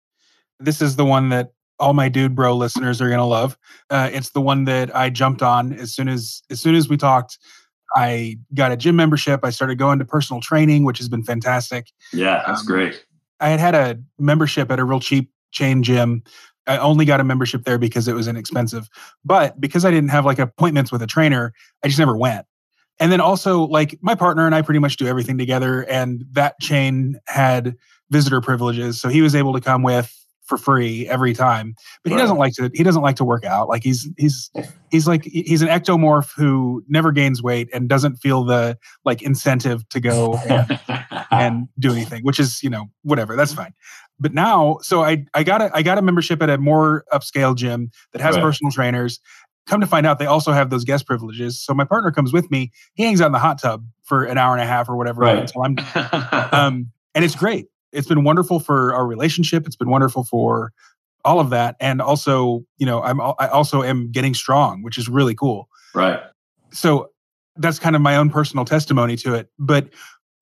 [SPEAKER 1] This is the one that all my dude bro listeners are gonna love. Uh, it's the one that I jumped on as soon as as soon as we talked. I got a gym membership. I started going to personal training, which has been fantastic.
[SPEAKER 2] Yeah, that's um, great.
[SPEAKER 1] I had had a membership at a real cheap chain gym. I only got a membership there because it was inexpensive. But because I didn't have like appointments with a trainer, I just never went. And then also, like my partner and I pretty much do everything together. And that chain had visitor privileges. So he was able to come with for free every time. But he right. doesn't like to he doesn't like to work out. Like he's he's he's like he's an ectomorph who never gains weight and doesn't feel the like incentive to go and, and do anything, which is, you know, whatever. That's fine. But now, so I I got a I got a membership at a more upscale gym that has right. personal trainers. Come to find out, they also have those guest privileges. So my partner comes with me. He hangs out in the hot tub for an hour and a half or whatever right. until I'm. um, and it's great it's been wonderful for our relationship. It's been wonderful for all of that, and also, you know, I'm I also am getting strong, which is really cool.
[SPEAKER 2] Right.
[SPEAKER 1] So that's kind of my own personal testimony to it. But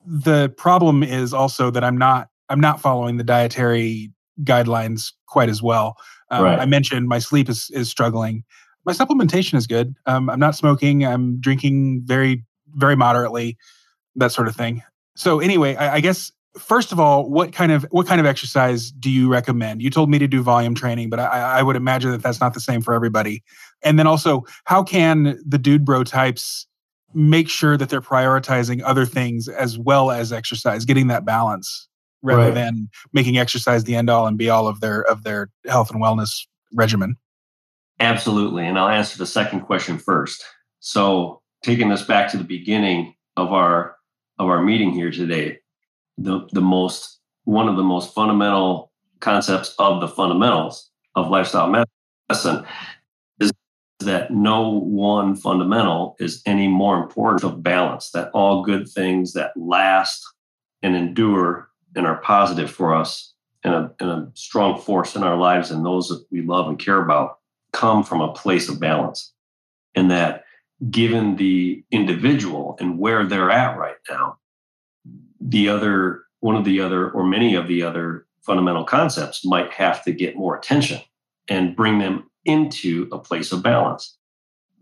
[SPEAKER 1] the problem is also that I'm not I'm not following the dietary guidelines quite as well. Um, right. I mentioned my sleep is is struggling. My supplementation is good. Um, I'm not smoking. I'm drinking very very moderately, that sort of thing. So anyway, I, I guess first of all, what kind of what kind of exercise do you recommend? You told me to do volume training, but I, I would imagine that that's not the same for everybody. And then also, how can the dude bro types make sure that they're prioritizing other things as well as exercise, getting that balance rather right. than making exercise the end all and be all of their of their health and wellness regimen?
[SPEAKER 2] Absolutely, and I'll answer the second question first. So, taking this back to the beginning of our of our meeting here today, the, the most one of the most fundamental concepts of the fundamentals of lifestyle medicine is that no one fundamental is any more important of balance that all good things that last and endure and are positive for us and a, and a strong force in our lives and those that we love and care about come from a place of balance. And that given the individual and where they're at right now the other one of the other or many of the other fundamental concepts might have to get more attention and bring them into a place of balance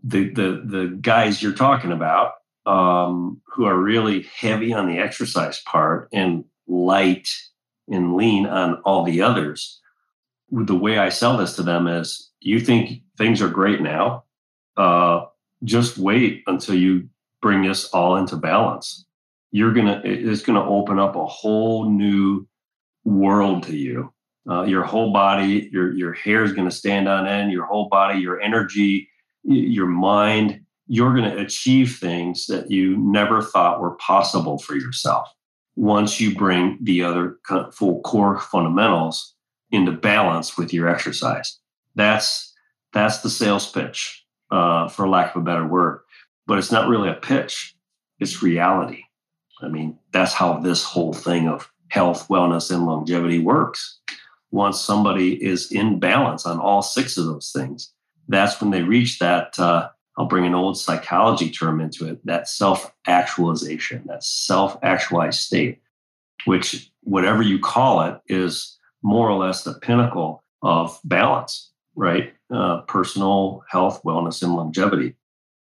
[SPEAKER 2] the the the guys you're talking about um, who are really heavy on the exercise part and light and lean on all the others. The way I sell this to them is you think things are great now. Uh, just wait until you bring this all into balance. You're gonna it's gonna open up a whole new world to you. Uh, your whole body, your your hair is gonna stand on end. Your whole body, your energy, your mind. You're gonna achieve things that you never thought were possible for yourself once you bring the other full core fundamentals into balance with your exercise. That's that's the sales pitch, uh, for lack of a better word. But it's not really a pitch; it's reality. I mean, that's how this whole thing of health, wellness, and longevity works. Once somebody is in balance on all six of those things, that's when they reach that. Uh, I'll bring an old psychology term into it that self actualization, that self actualized state, which, whatever you call it, is more or less the pinnacle of balance, right? Uh, personal health, wellness, and longevity.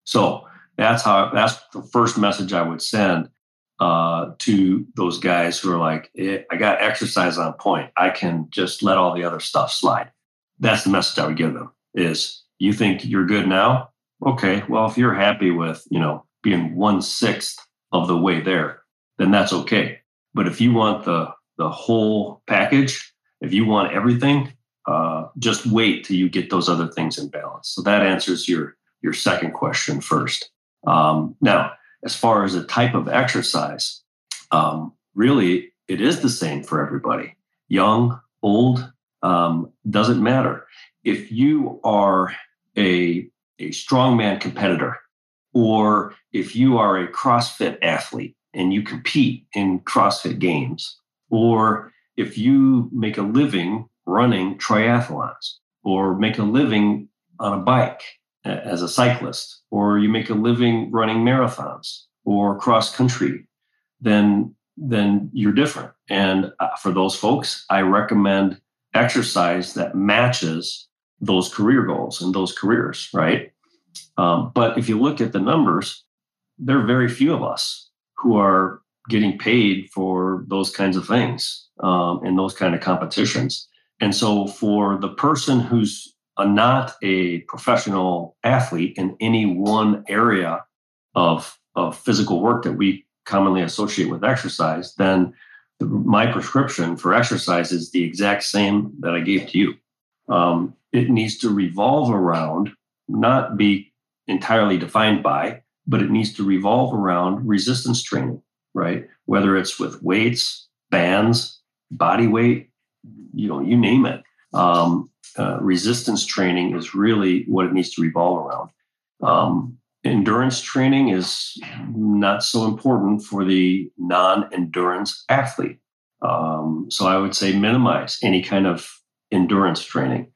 [SPEAKER 2] So that's how that's the first message I would send uh, to those guys who are like, eh, I got exercise on point. I can just let all the other stuff slide. That's the message I would give them is you think you're good now? Okay. Well, if you're happy with, you know, being one sixth of the way there, then that's okay. But if you want the the whole package, if you want everything, uh, just wait till you get those other things in balance. So that answers your your second question first. Um, now, as far as the type of exercise, um, really it is the same for everybody. Young, old, um, doesn't matter. If you are a a strongman competitor, or if you are a CrossFit athlete and you compete in CrossFit games, or if you make a living running triathlons, or make a living on a bike as a cyclist, or you make a living running marathons or cross country, then then you're different. And uh, for those folks, I recommend exercise that matches those career goals and those careers, right? Um, but if you look at the numbers, there are very few of us who are getting paid for those kinds of things um, and those kind of competitions. And so, for the person who's a, not a professional athlete in any one area of, of physical work that we commonly associate with exercise, then the, my prescription for exercise is the exact same that I gave to you. Um, it needs to revolve around, not be entirely defined by, but it needs to revolve around resistance training, right? Whether it's with weights, bands, body weight, you know, you name it. Um, uh, resistance training is really what it needs to revolve around. Um, endurance training is not so important for the non endurance athlete. Um, so I would say minimize any kind of endurance training.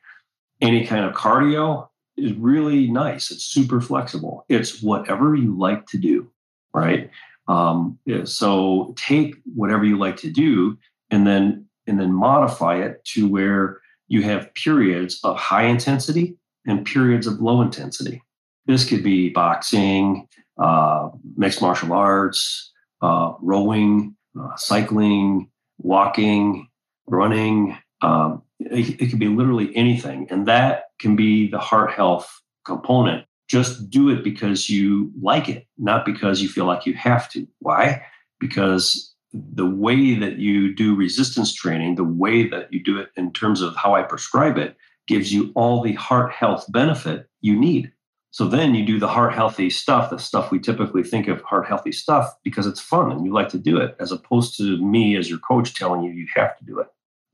[SPEAKER 2] Any kind of cardio is really nice. It's super flexible. It's whatever you like to do, right? Um, so take whatever you like to do and then and then modify it to where you have periods of high intensity and periods of low intensity. This could be boxing, uh, mixed martial arts, uh, rowing, uh, cycling, walking, running. Um, it, it could be literally anything. And that can be the heart health component. Just do it because you like it, not because you feel like you have to. Why? Because the way that you do resistance training, the way that you do it in terms of how I prescribe it, gives you all the heart health benefit you need. So then you do the heart healthy stuff, the stuff we typically think of heart healthy stuff, because it's fun and you like to do it, as opposed to me as your coach telling you you have to do it,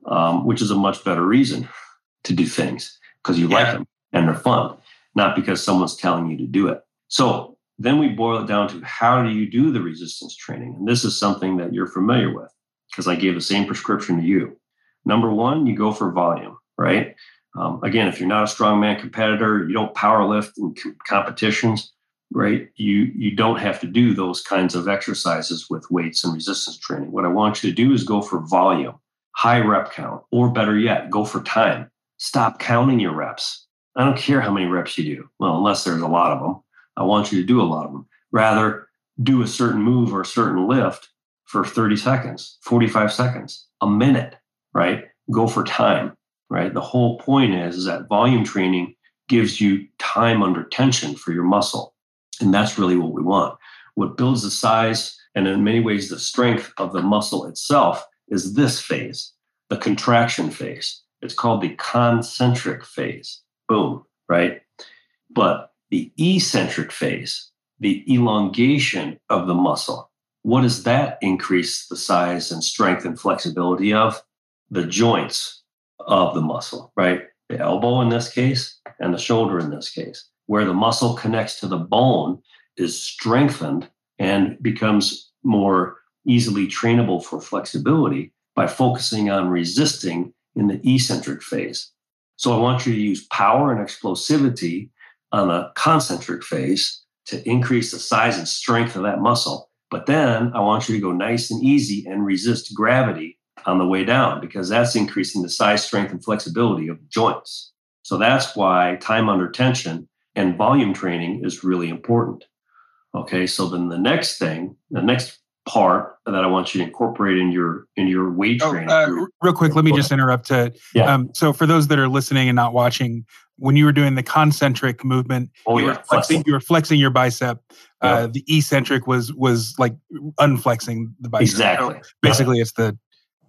[SPEAKER 2] um, which is a much better reason to do things because you yeah. like them and they're fun, not because someone's telling you to do it. So then we boil it down to how do you do the resistance training? And this is something that you're familiar with because I gave the same prescription to you. Number one, you go for volume, right? Um, again, if you're not a strongman competitor, you don't power lift in competitions, right? You you don't have to do those kinds of exercises with weights and resistance training. What I want you to do is go for volume, high rep count, or better yet, go for time. Stop counting your reps I don't care how many reps you do. Well, unless there's a lot of them, I want you to do a lot of them. Rather, do a certain move or a certain lift for 30 seconds, 45 seconds, a minute, right? Go for time, right? The whole point is, is that volume training gives you time under tension for your muscle. And that's really what we want. What builds the size and in many ways the strength of the muscle itself is this phase, the contraction phase. It's called the concentric phase. Boom, right? But the eccentric phase, the elongation of the muscle, what does that increase the size and strength and flexibility of? The joints of the muscle, right? The elbow in this case and the shoulder in this case. Where the muscle connects to the bone is strengthened and becomes more easily trainable for flexibility by focusing on resisting in the eccentric phase. So I want you to use power and explosivity on the concentric phase to increase the size and strength of that muscle. But then I want you to go nice and easy and resist gravity on the way down because that's increasing the size, strength, and flexibility of joints. So that's why time under tension and volume training is really important. Okay, so then the next thing, the next part that I want you to incorporate in your in your weight oh, training. Uh,
[SPEAKER 1] real quick, let me just interrupt. To,
[SPEAKER 2] yeah.
[SPEAKER 1] Um, so for those that are listening and not watching, when you were doing the concentric movement,
[SPEAKER 2] oh,
[SPEAKER 1] you,
[SPEAKER 2] yeah.
[SPEAKER 1] were flexing, you were flexing your bicep. Yeah. Uh, the eccentric was was like unflexing the bicep.
[SPEAKER 2] Exactly.
[SPEAKER 1] So basically, yeah. it's the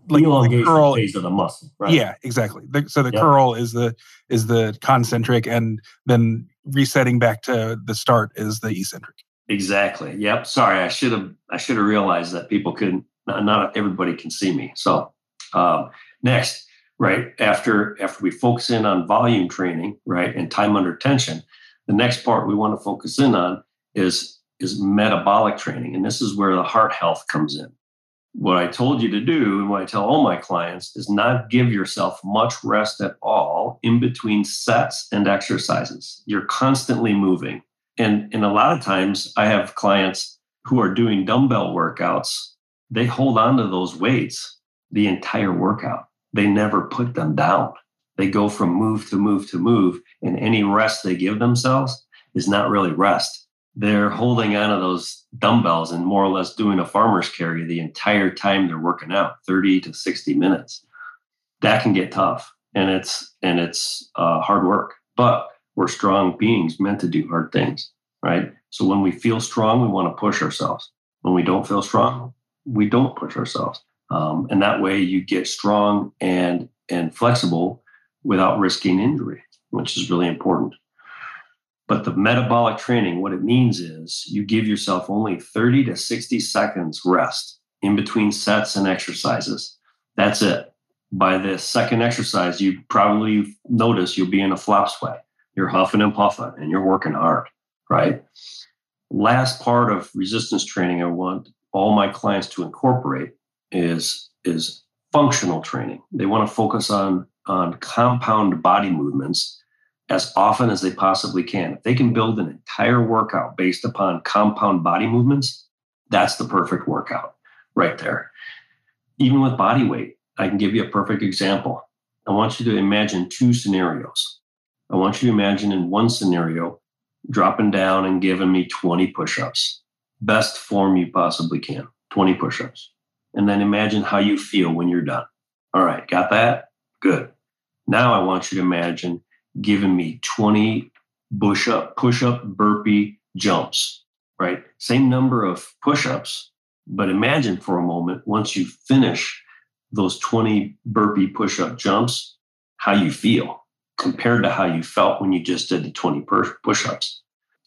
[SPEAKER 2] like elongation curl phase of the muscle. Right?
[SPEAKER 1] Yeah, exactly. The, so the curl is the is the concentric, and then resetting back to the start is the eccentric.
[SPEAKER 2] Exactly. Yep. Sorry, I should have I should have realized that people couldn't. Not, not everybody can see me. So um, next, right after after we focus in on volume training, right, and time under tension, the next part we want to focus in on is is metabolic training, and this is where the heart health comes in. What I told you to do, and what I tell all my clients, is not give yourself much rest at all in between sets and exercises. You're constantly moving and, and a lot of times I have clients who are doing dumbbell workouts. They hold on to those weights the entire workout. They never put them down. They go from move to move to move, and any rest they give themselves is not really rest. They're holding on to those dumbbells and more or less doing a farmer's carry the entire time they're working out, 30 to 60 minutes. That can get tough and it's and it's uh, hard work. But we're strong beings meant to do hard things, right? So when we feel strong, we want to push ourselves. When we don't feel strong, we don't push ourselves. Um, and that way you get strong and and flexible without risking injury, which is really important. But the metabolic training, what it means is you give yourself only 30 to 60 seconds rest in between sets and exercises. That's it. By the second exercise, you probably notice you'll be in a flop sweat you're huffing and puffing and you're working hard, right? Last part of resistance training I want all my clients to incorporate is, is functional training. They want to focus on, on compound body movements as often as they possibly can. If they can build an entire workout based upon compound body movements, that's the perfect workout right there. Even with body weight, I can give you a perfect example. I want you to imagine two scenarios. I want you to imagine in one scenario, dropping down and giving me 20 push ups, best form you possibly can, 20 push ups. And then imagine how you feel when you're done. All right, got that? Good. Now I want you to imagine giving me 20 push up, push up, burpee jumps, right? Same number of push ups, but imagine for a moment once you finish those 20 burpee push up jumps, how you feel compared to how you felt when you just did the 20 push ups.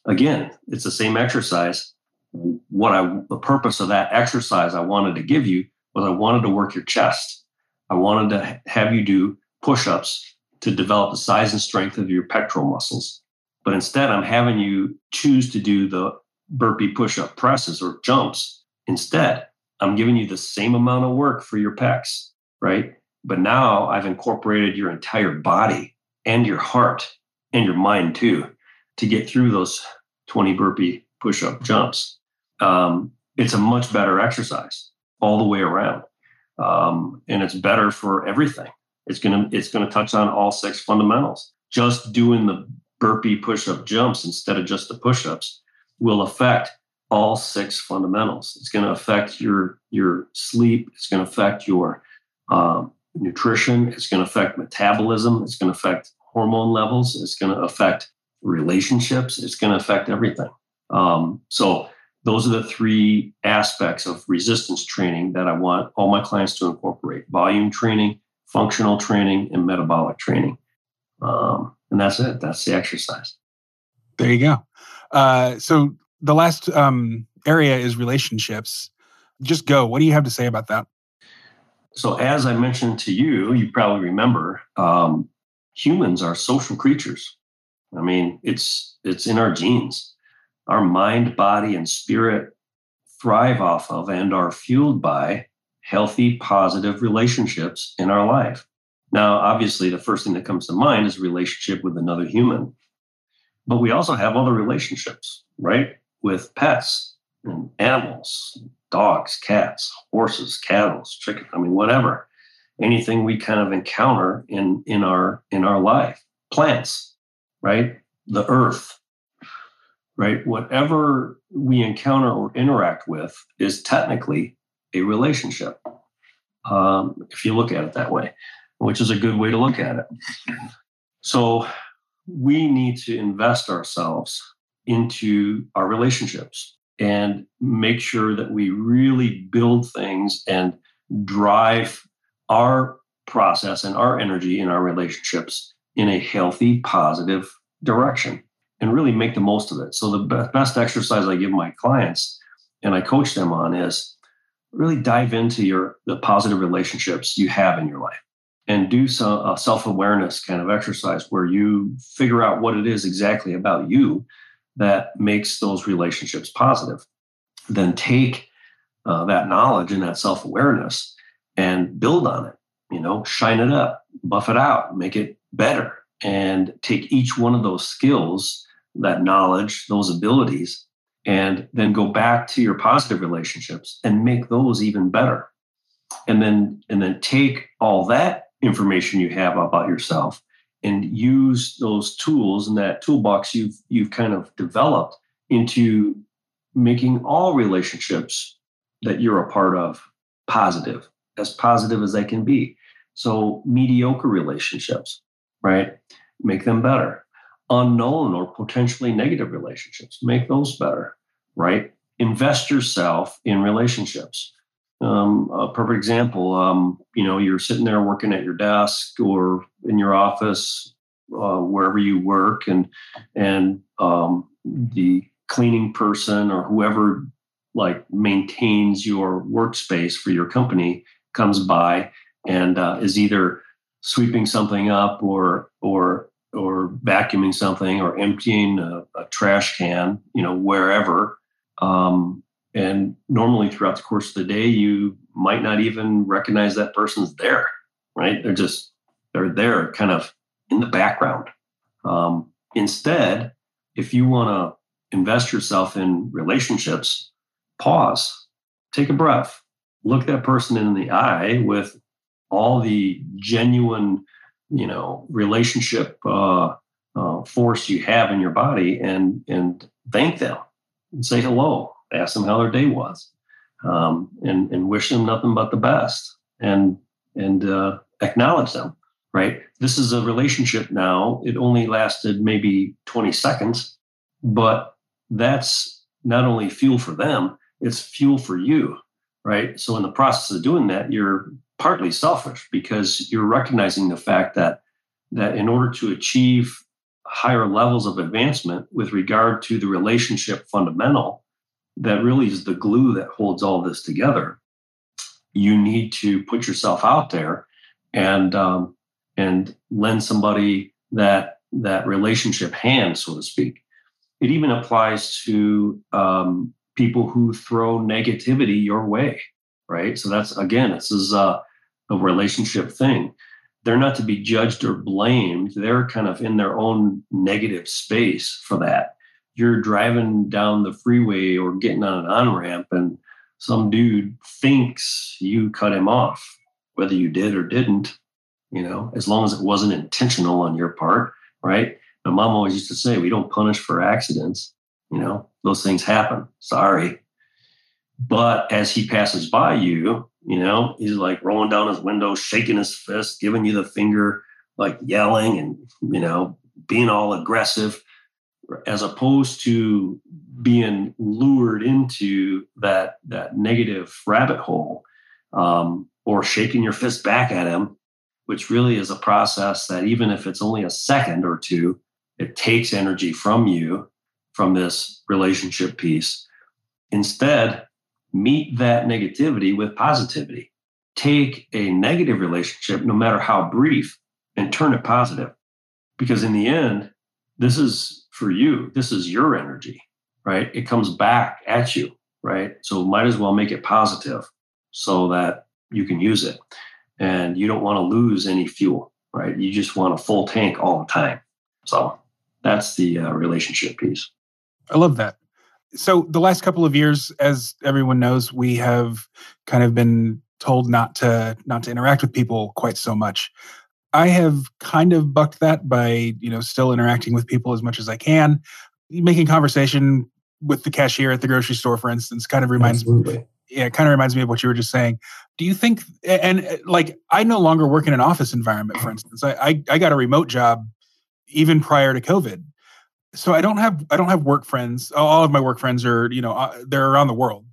[SPEAKER 2] Again, it's the same exercise. What I, the purpose of that exercise I wanted to give you was I wanted to work your chest. I wanted to have you do push ups to develop the size and strength of your pectoral muscles. But instead, I'm having you choose to do the burpee push up presses or jumps. Instead, I'm giving you the same amount of work for your pecs, right? But now I've incorporated your entire body and your heart and your mind too to get through those 20 burpee push up jumps. Um, it's a much better exercise all the way around. Um, and it's better for everything. It's gonna it's gonna touch on all six fundamentals. just doing the burpee push up jumps instead of just the push ups will affect all six fundamentals. It's to affect your your sleep. It's to affect your um, nutrition. It's going to affect metabolism. It's going to affect hormone levels. It's going to affect relationships. It's going to affect everything. Um, so those are the three aspects of resistance training that I want all my clients to incorporate: volume training, functional training, and metabolic training. Um, and that's it. That's the exercise.
[SPEAKER 1] There you go. Uh, so the last um, area is relationships. Just go. What do you have to say about that?
[SPEAKER 2] So, as I mentioned to you, you probably remember, um, humans are social creatures. I mean, it's it's in our genes. Our mind, body, and spirit thrive off of and are fueled by healthy, positive relationships in our life. Now, obviously, the first thing that comes to mind is relationship with another human. But we also have other relationships, right? With pets animals, dogs, cats, horses, cattle, chickens, I mean, whatever. Anything we kind of encounter in, in our in our life. Plants, right? The earth, right? Whatever we encounter or interact with is technically a relationship. Um, if you look at it that way which is a good way to look at it. So we need to invest ourselves into our relationships and make sure that we really build things and drive our process and our energy in our relationships in a healthy, positive direction and really make the most of it. So, the best exercise I give my clients and I coach them on is really dive into your the positive relationships you have in your life and do some self-awareness kind of exercise where you figure out what it is exactly about you that makes those relationships positive then take uh, that knowledge and that self-awareness and build on it you know shine it up buff it out make it better and take each one of those skills that knowledge those abilities and then go back to your positive relationships and make those even better. And then and then take all that information you have about yourself and use those tools and that toolbox you've you've kind of developed into making all relationships that you're a part of positive as positive as they can be. So mediocre relationships right? Make them better. Unknown or potentially negative relationships make those better right? Invest yourself in relationships. Um, a perfect example, um, you know, you're sitting there working at your desk or in your office, uh, wherever you work, and and um, the cleaning person or whoever like maintains your workspace for your company comes by and uh, is either sweeping something up or or or vacuuming something or emptying a, a trash can, you know, wherever. Um, and normally throughout the course of the day, you might not even recognize that person's there, right? They're just, they're there kind of in the background. Um, instead, if you want to invest yourself in relationships, pause, take a breath, look that person in the eye with all the genuine, you know, relationship uh, uh, force you have in your body, and and thank them and say hello ask them how their day was, um, and and wish them nothing but the best, and and uh, acknowledge them. Right. This is a relationship now. It only lasted maybe 20 seconds, but that's not only fuel for them, it's fuel for you. Right. So in the process of doing that, you're partly selfish because you're recognizing the fact that that in order to achieve higher levels of advancement with regard to the relationship fundamental that really is the glue that holds all this together. You need to put yourself out there and um, and lend somebody that that relationship hand, so to speak. It even applies to um, people who throw negativity your way, right? So that's again, this is a, a relationship thing. They're not to be judged or blamed. They're kind of in their own negative space for that you're driving down the freeway or getting on an on ramp and some dude thinks you cut him off, whether you did or didn't, you know, as long as it wasn't intentional on your part, right? My mom always used to say, we don't punish for accidents. You know, those things happen. Sorry. But as he passes by you, you know, he's like rolling down his window, shaking his fist, giving you the finger, like yelling and, you know, being all aggressive, as opposed to being lured into that that negative rabbit hole um, or shaking your fist back at him, which really is a process that even if it's only a second or two, it takes energy from you from this relationship piece. Instead, meet that negativity with positivity. Take a negative relationship, no matter how brief, and turn it positive. Because in the end, this is for you, this is your energy, right? It comes back at you, right? So might as well make it positive so that you can use it. And you don't want to lose any fuel, right? You just want a full tank all the time. So that's the uh, relationship piece.
[SPEAKER 1] I love that. So the last couple of years, as everyone knows, we have kind of been told not to not to interact with people quite so much. I have kind of bucked that by, you know, still interacting with people as much as I can. Making conversation with the cashier at the grocery store, for instance, kind of reminds
[SPEAKER 3] Absolutely.
[SPEAKER 1] Yeah, it kind of reminds me of what you were just saying. Do you think and like I no longer work in an office environment, for instance. I I, I got a remote job even prior to COVID so I don't have I don't have work friends. All of my work friends are you know uh, they're around the world.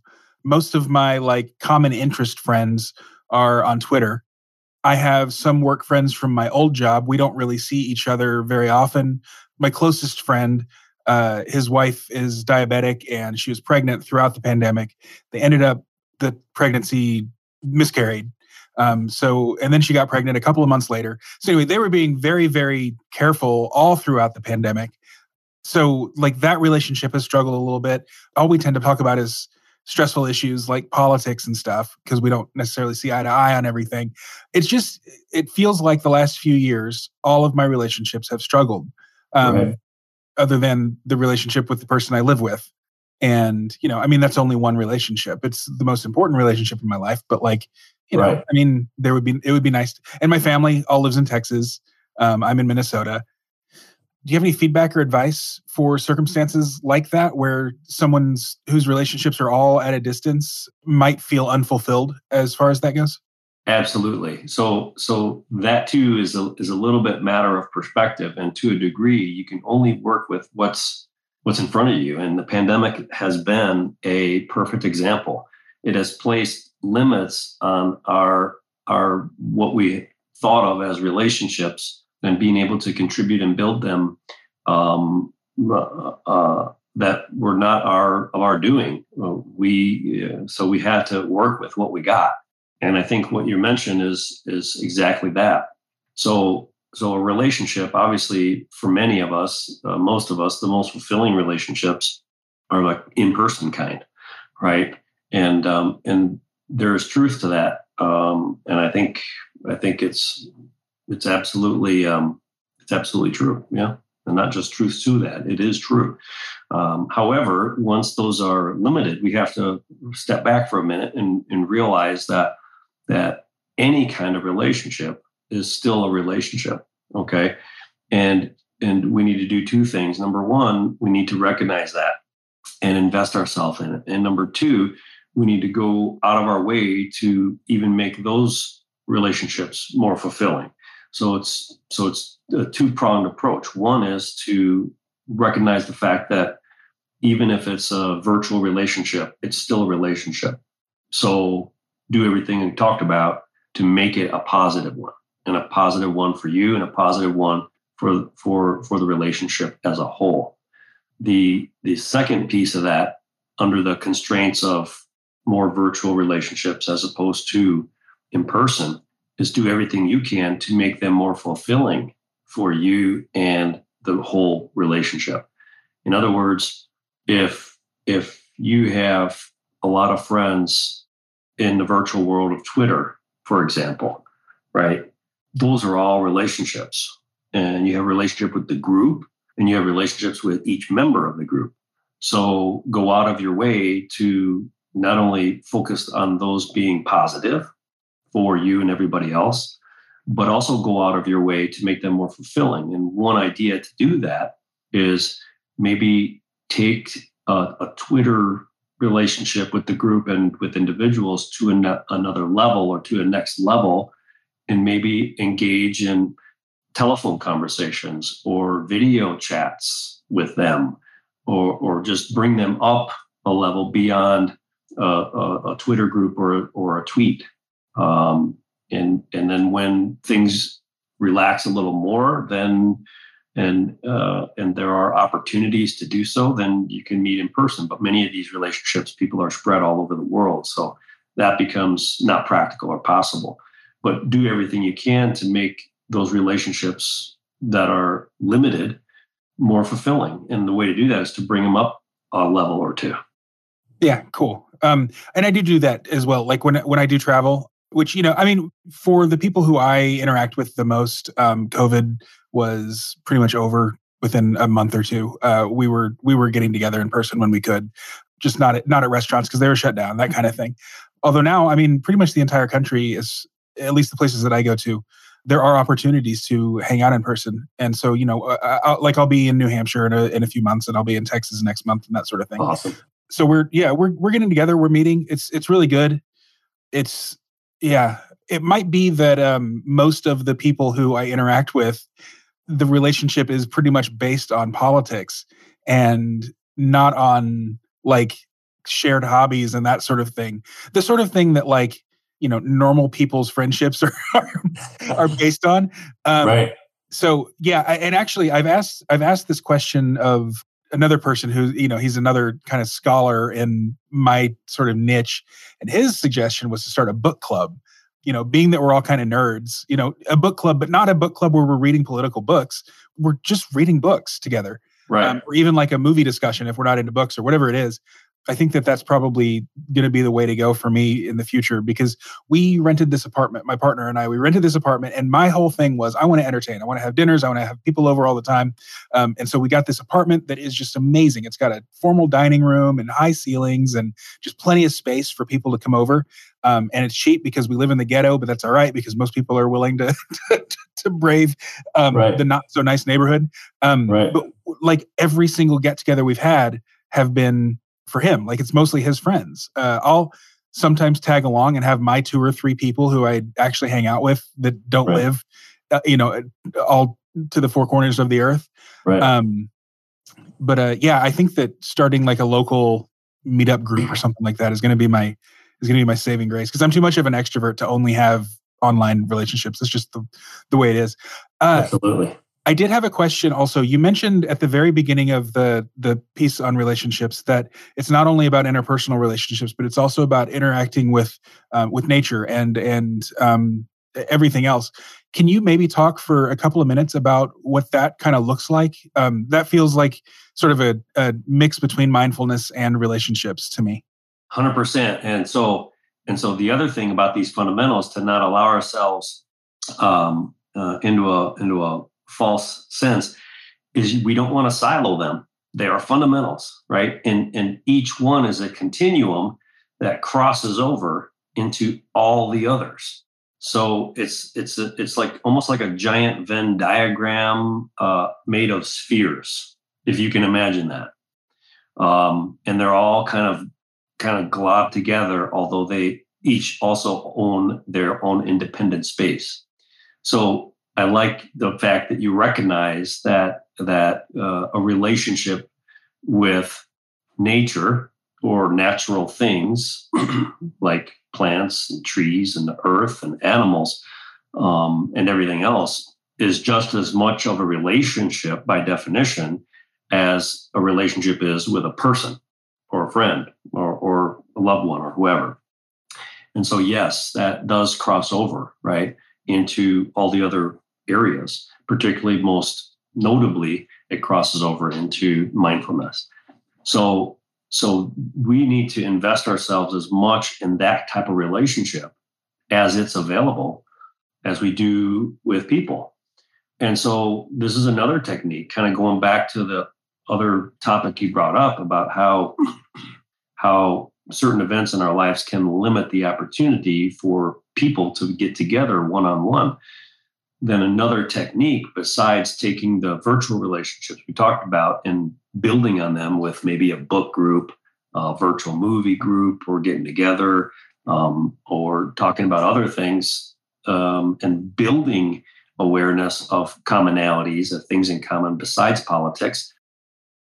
[SPEAKER 1] Most of my like common interest friends are on Twitter. I have some work friends from my old job. We don't really see each other very often. My closest friend, uh, his wife is diabetic and she was pregnant throughout the pandemic. They ended up the pregnancy miscarried. Um, so, and then she got pregnant a couple of months later. So, anyway, they were being very, very careful all throughout the pandemic so like that relationship has struggled a little bit all we tend to talk about is stressful issues like politics and stuff because we don't necessarily see eye to eye on everything it's just it feels like the last few years all of my relationships have struggled um, right. other than the relationship with the person i live with and you know i mean that's only one relationship. It's the most important relationship in my life but like you know right. i mean there would be it would be nice to, and my family all lives in texas. Um, i'm in minnesota. Do you have any feedback or advice for circumstances like that where someone's whose relationships are all at a distance might feel unfulfilled as far as that goes?
[SPEAKER 2] Absolutely. So so that too is a, is a little bit matter of perspective and to a degree you can only work with what's what's in front of you and the pandemic has been a perfect example it has placed limits on our our what we thought of as relationships and being able to contribute and build them um, uh, uh, that were not our of our doing. We uh, so we had to work with what we got, and I think what you mentioned is is exactly that. So so a relationship, obviously, for many of us, uh, most of us, the most fulfilling relationships are like in person kind, right? And um, and there is truth to that, um, and I think I think it's it's absolutely um, it's absolutely true. Yeah, and not just truth to that; it is true. Um, however, once those are limited, we have to step back for a minute and, and realize that that any kind of relationship is still a relationship. Okay, and and we need to do two things. Number one, we need to recognize that and invest ourselves in it. And number two, we need to go out of our way to even make those relationships more fulfilling. So it's so it's a two pronged approach. One is to recognize the fact that even if it's a virtual relationship, it's still a relationship. So do everything we talked about to make it a positive one, and a positive one for you, and a positive one for for for the relationship as a whole. The the second piece of that, under the constraints of more virtual relationships as opposed to in person, is do everything you can to make them more fulfilling for you and the whole relationship. In other words, if if you have a lot of friends in the virtual world of Twitter, for example, right? Those are all relationships. And you have relationship with the group and you have relationships with each member of the group. So go out of your way to not only focus on those being positive, for you and everybody else, but also go out of your way to make them more fulfilling. And one idea to do that is maybe take a, a Twitter relationship with the group and with individuals to an, another level or to a next level and maybe engage in telephone conversations or video chats with them or, or just bring them up a level beyond a, a, a Twitter group or, or a tweet. Um, and, and then when things relax a little more, then and uh, and there are opportunities to do so, then you can meet in person. But many of these relationships, people are spread all over the world, so that becomes not practical or possible. But do everything you can to make those relationships that are limited more fulfilling. And the way to do that is to bring them up a level or two.
[SPEAKER 1] Yeah, cool. Um, and I do do that as well. Like when when I do travel, which you know, I mean, for the people who I interact with the most, um, COVID was pretty much over within a month or two. Uh, we were we were getting together in person when we could, just not at not at restaurants because they were shut down, that kind of thing. Although now, I mean, pretty much the entire country is, at least the places that I go to, there are opportunities to hang out in person. And so, you know, uh, I'll, like I'll be in New Hampshire in a, in a few months, and I'll be in Texas next month, and that sort of thing.
[SPEAKER 2] Awesome.
[SPEAKER 1] So we're yeah we're we're getting together. We're meeting. It's it's really good. It's yeah. It might be that um, most of the people who I interact with, the relationship is pretty much based on politics and not on like shared hobbies and that sort of thing. The sort of thing that like you know normal people's friendships are are, are based on.
[SPEAKER 2] Um, right.
[SPEAKER 1] So yeah, I, and actually, I've asked I've asked this question of another person who you know he's another kind of scholar in my sort of niche, and his suggestion was to start a book club. You know, being that we're all kind of nerds, you know, a book club, but not a book club where we're reading political books. We're just reading books together,
[SPEAKER 2] right? Um,
[SPEAKER 1] or even like a movie discussion if we're not into books or whatever it is. I think that that's probably going to be the way to go for me in the future because we rented this apartment, my partner and I, we rented this apartment, and my whole thing was I want to entertain, I want to have dinners, I want to have people over all the time, um, and so we got this apartment that is just amazing. It's got a formal dining room and high ceilings and just plenty of space for people to come over. Um, and it's cheap because we live in the ghetto, but that's all right because most people are willing to to, to brave um, right. the not so nice neighborhood. Um, right. But like every single get together we've had have been for him. Like it's mostly his friends. Uh, I'll sometimes tag along and have my two or three people who I actually hang out with that don't right. live, uh, you know, all to the four corners of the earth.
[SPEAKER 2] Right. Um,
[SPEAKER 1] but uh, yeah, I think that starting like a local meetup group or something like that is going to be my is going to be my saving grace because I'm too much of an extrovert to only have online relationships. It's just the the way it is.
[SPEAKER 2] Uh, Absolutely.
[SPEAKER 1] I did have a question also. You mentioned at the very beginning of the the piece on relationships that it's not only about interpersonal relationships, but it's also about interacting with um, with nature and and um, everything else. Can you maybe talk for a couple of minutes about what that kind of looks like? Um, that feels like sort of a, a mix between mindfulness and relationships to me.
[SPEAKER 2] Hundred percent. And so and so the other thing about these fundamentals to not allow ourselves um, uh, into a into a false sense is we don't want to silo them. They are fundamentals, right? And, and each one is a continuum that crosses over into all the others. So it's it's a, it's like almost like a giant Venn diagram uh, made of spheres, if you can imagine that. Um, and they're all kind of kind of globbed together, although they each also own their own independent space. So I like the fact that you recognize that that uh, a relationship with nature or natural things like plants and trees and the earth and animals um, and everything else is just as much of a relationship by definition as a relationship is with a person or a friend or, or a loved one or whoever. And so, yes, that does cross over, right, into all the other areas, particularly most notably, it crosses over into mindfulness. So, so we need to invest ourselves as much in that type of relationship as it's available as we do with people. And so this is another technique, kind of going back to the other topic you brought up about how how certain events in our lives can limit the opportunity for people to get together one on one then another technique besides taking the virtual relationships we talked about and building on them with maybe a book group, a virtual movie group, or getting together, um, or talking about other things um, and building awareness of commonalities, of things in common besides politics.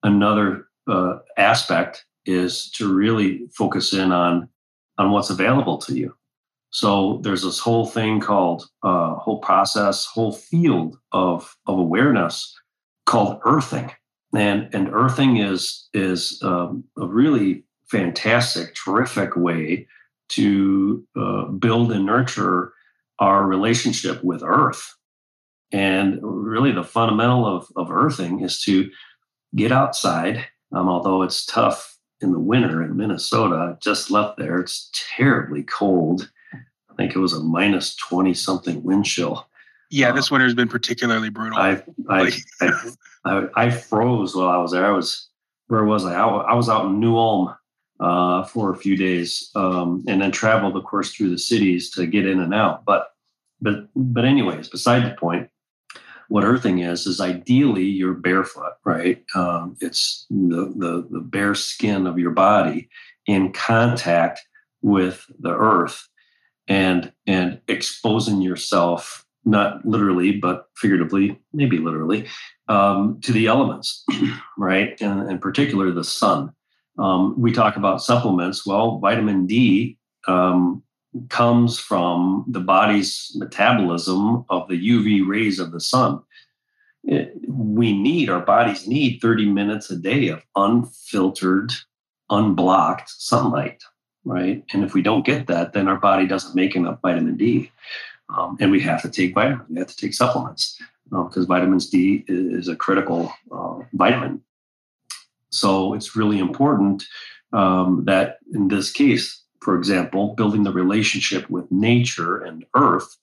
[SPEAKER 2] Another uh, aspect is to really focus in on on what's available to you. So there's this whole thing called uh, whole process, whole field of of awareness called earthing, and and earthing is is um, a really fantastic, terrific way to uh, build and nurture our relationship with Earth. And really, the fundamental of, of earthing is to get outside. Um, although it's tough in the winter in Minnesota, just left there. It's terribly cold. I think it was a minus 20 something wind chill.
[SPEAKER 1] Yeah, this uh, winter has been particularly brutal.
[SPEAKER 2] I I, I, I, I, froze while I was there. I was, where was I? I, I was out in New Ulm uh, for a few days, um, and then traveled, of course, through the cities to get in and out. But but but anyways, beside the point, what earthing is is ideally you're barefoot, right? Um, it's the, the the bare skin of your body in contact with the earth, and and exposing yourself not literally but figuratively, maybe literally, um, to the elements, right? And in particular, the sun. Um, we talk about supplements. Well, vitamin D um, comes from the body's metabolism of the UV rays of the sun. It, we need, our bodies need 30 minutes a day of unfiltered, unblocked sunlight, right? And if we don't get that, then our body doesn't make enough vitamin D. Um, and we have to take vitamins, we have to take supplements because uh, vitamins D is a critical uh, vitamin so it's really important um, that in this case, for example, building the relationship with nature and earth,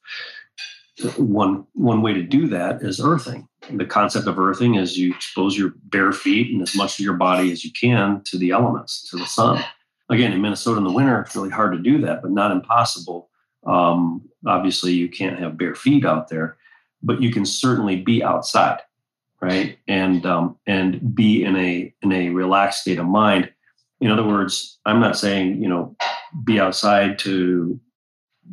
[SPEAKER 2] one one way to do that is earthing. The concept of earthing is you expose your bare feet and as much of your body as you can to the elements, to the sun. Again, in Minnesota in the winter, it's really hard to do that, but not impossible. Um, obviously, you can't have bare feet out there, but you can certainly be outside right? And um, and be in a in a relaxed state of mind. In other words, I'm not saying you know be outside to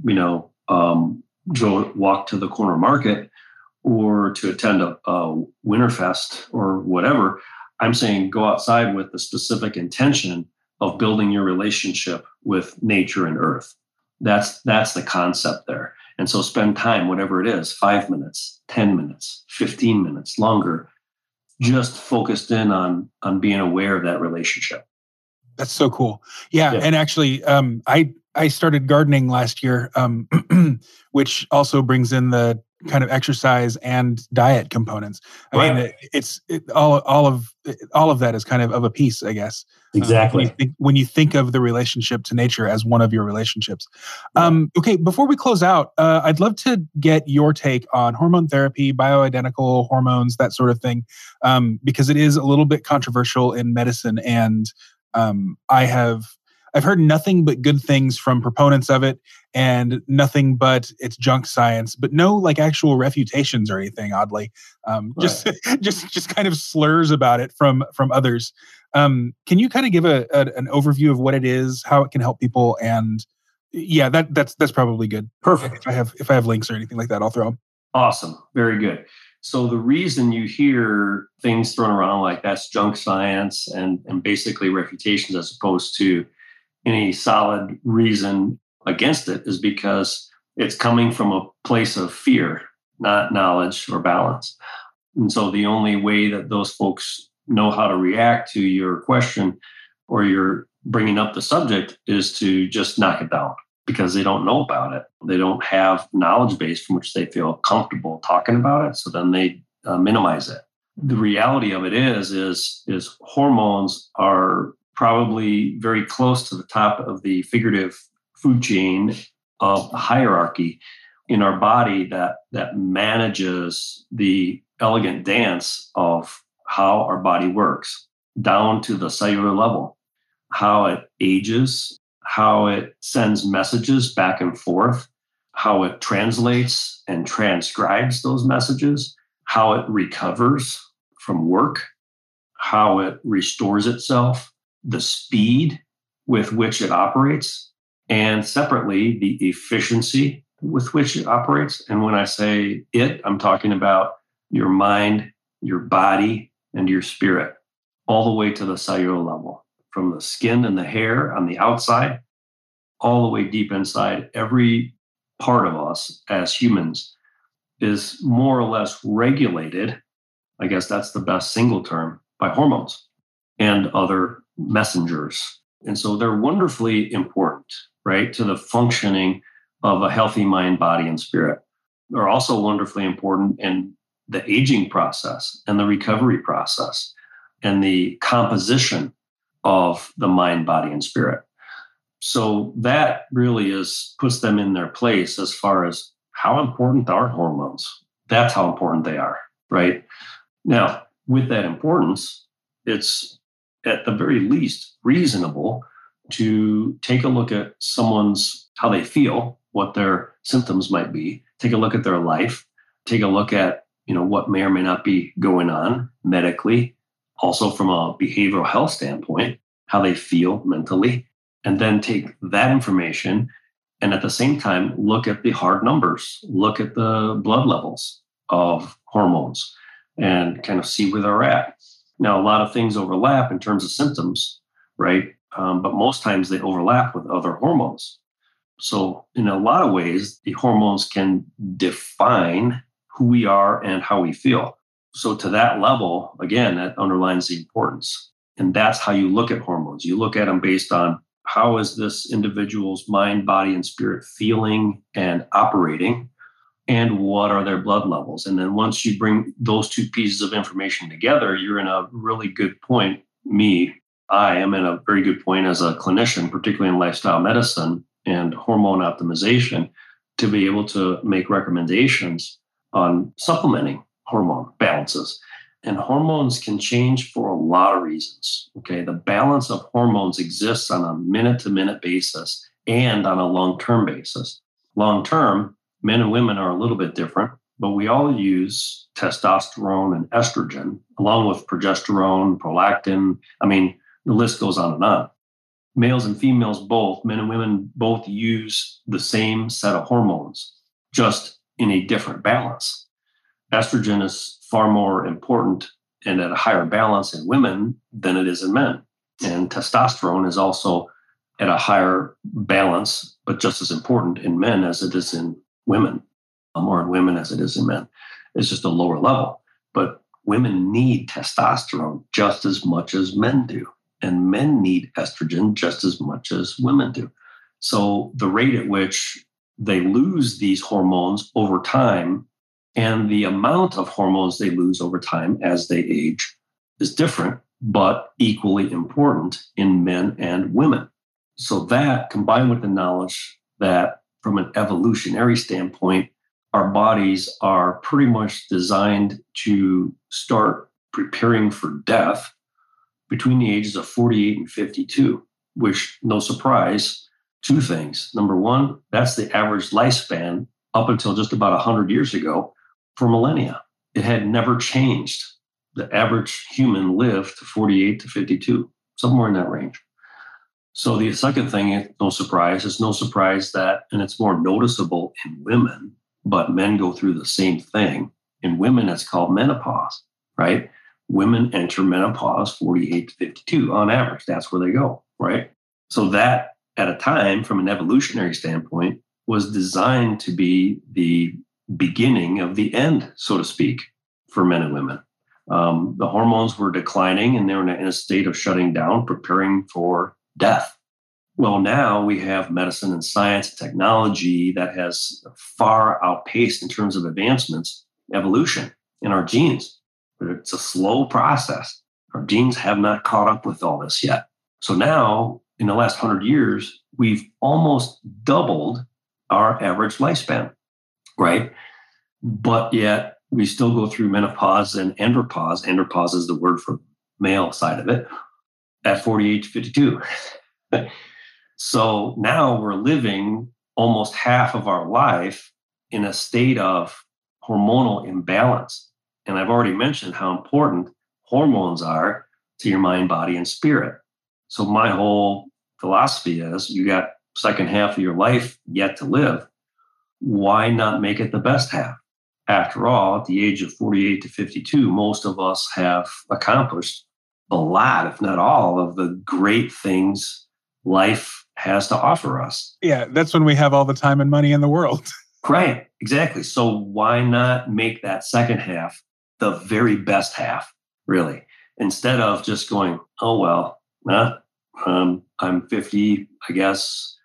[SPEAKER 2] you know um, go walk to the corner market or to attend a, a Winterfest or whatever. I'm saying go outside with the specific intention of building your relationship with nature and earth. That's that's the concept there. And so spend time, whatever it is, five minutes, 10 minutes, 15 minutes, longer, just focused in on on being aware of that relationship.
[SPEAKER 1] That's so cool. Yeah. yeah. And actually, um, I I started gardening last year, um, which also brings in the kind of exercise and diet components. I right. mean, it, it's it, all all of all of that is kind of of a piece, I guess.
[SPEAKER 2] Exactly.
[SPEAKER 1] Uh, when, you think, when, you think, of the relationship to nature as one of your relationships. Um, okay, before we close out, uh, I'd love to get your take on hormone therapy, bioidentical hormones, that sort of thing, um, because it is a little bit controversial in medicine, and um, I have I've heard nothing but good things from proponents of it and nothing but it's junk science, but no like actual refutations or anything. Oddly, um, right. just just just kind of slurs about it from from others. Um, can you kind of give a, a, an overview of what it is, how it can help people, and yeah, that that's that's probably good.
[SPEAKER 2] Perfect.
[SPEAKER 1] If I have if I have links or anything like that, I'll throw them.
[SPEAKER 2] Awesome, very good. So the reason you hear things thrown around like that's junk science and and basically refutations as opposed to any solid reason against it is because it's coming from a place of fear, not knowledge or balance. And so the only way that those folks know how to react to your question or your bringing up the subject is to just knock it down because they don't know about it. They don't have knowledge base from which they feel comfortable talking about it. So then they uh, minimize it. The reality of it is, is, is hormones are probably very close to the top of the figurative food chain of hierarchy in our body that that manages the elegant dance of how our body works down to the cellular level how it ages how it sends messages back and forth how it translates and transcribes those messages, how it recovers from work, how it restores itself, the speed with which it operates, and separately, the efficiency with which it operates. And when I say it, I'm talking about your mind, your body, and your spirit, all the way to the cellular level, from the skin and the hair on the outside, all the way deep inside. Every part of us as humans is more or less regulated. I guess that's the best single term by hormones and other messengers. And so they're wonderfully important, right, to the functioning of a healthy mind, body, and spirit. They're also wonderfully important in the aging process and the recovery process and the composition of the mind, body, and spirit. So that really is puts them in their place as far as how important are hormones. That's how important they are, right? Now, with that importance, it's at the very least reasonable to take a look at someone's how they feel, what their symptoms might be, take a look at their life, take a look at you know what may or may not be going on medically, also from a behavioral health standpoint, how they feel mentally, and then take that information and at the same time look at the hard numbers, look at the blood levels of hormones and kind of see where they're at. Now, a lot of things overlap in terms of symptoms, right? Um, but most times they overlap with other hormones. So, in a lot of ways, the hormones can define who we are and how we feel. So, to that level, again, that underlines the importance. And that's how you look at hormones. You look at them based on how is this individual's mind, body, and spirit feeling and operating, and what are their blood levels. And then once you bring those two pieces of information together, you're in a really good point. Me, I am in a very good point as a clinician, particularly in lifestyle medicine and hormone optimization, to be able to make recommendations on supplementing hormone balances. And hormones can change for a lot of reasons. Okay. The balance of hormones exists on a minute to minute basis and on a long term basis. Long term, men and women are a little bit different, but we all use testosterone and estrogen along with progesterone, prolactin. I mean, the list goes on and on. Males and females both, men and women both use the same set of hormones, just in a different balance. Estrogen is far more important and at a higher balance in women than it is in men. And testosterone is also at a higher balance, but just as important in men as it is in women, more in women as it is in men. It's just a lower level. But women need testosterone just as much as men do. And men need estrogen just as much as women do. So the rate at which they lose these hormones over time and the amount of hormones they lose over time as they age is different, but equally important in men and women. So, that combined with the knowledge that from an evolutionary standpoint, our bodies are pretty much designed to start preparing for death between the ages of 48 and 52, which, no surprise, two things. Number one, that's the average lifespan up until just about 100 years ago for millennia. It had never changed. The average human lived to 48 to 52, somewhere in that range. So the second thing, no surprise, it's no surprise that, and it's more noticeable in women, but men go through the same thing. In women, it's called menopause, right? Women enter menopause 48 to 52 on average. That's where they go, right? So that at a time, from an evolutionary standpoint, was designed to be the beginning of the end, so to speak, for men and women. Um, the hormones were declining and they were in a state of shutting down, preparing for death. Well, now we have medicine and science and technology that has far outpaced in terms of advancements evolution in our genes. But it's a slow process. Our genes have not caught up with all this yet. So now, in the last hundred years, we've almost doubled our average lifespan right? But yet we still go through menopause and andropause. Andropause is the word for male side of it at 48 to 52. so now we're living almost half of our life in a state of hormonal imbalance. And I've already mentioned how important hormones are to your mind, body, and spirit. So my whole philosophy is you got second half of your life yet to live. Why not make it the best half? After all, at the age of 48 to 52, most of us have accomplished a lot, if not all, of the great things life has to offer us.
[SPEAKER 1] Yeah, that's when we have all the time and money in the world.
[SPEAKER 2] right, exactly. So why not make that second half the very best half, really? Instead of just going, oh, well, nah, um, I'm 50, I guess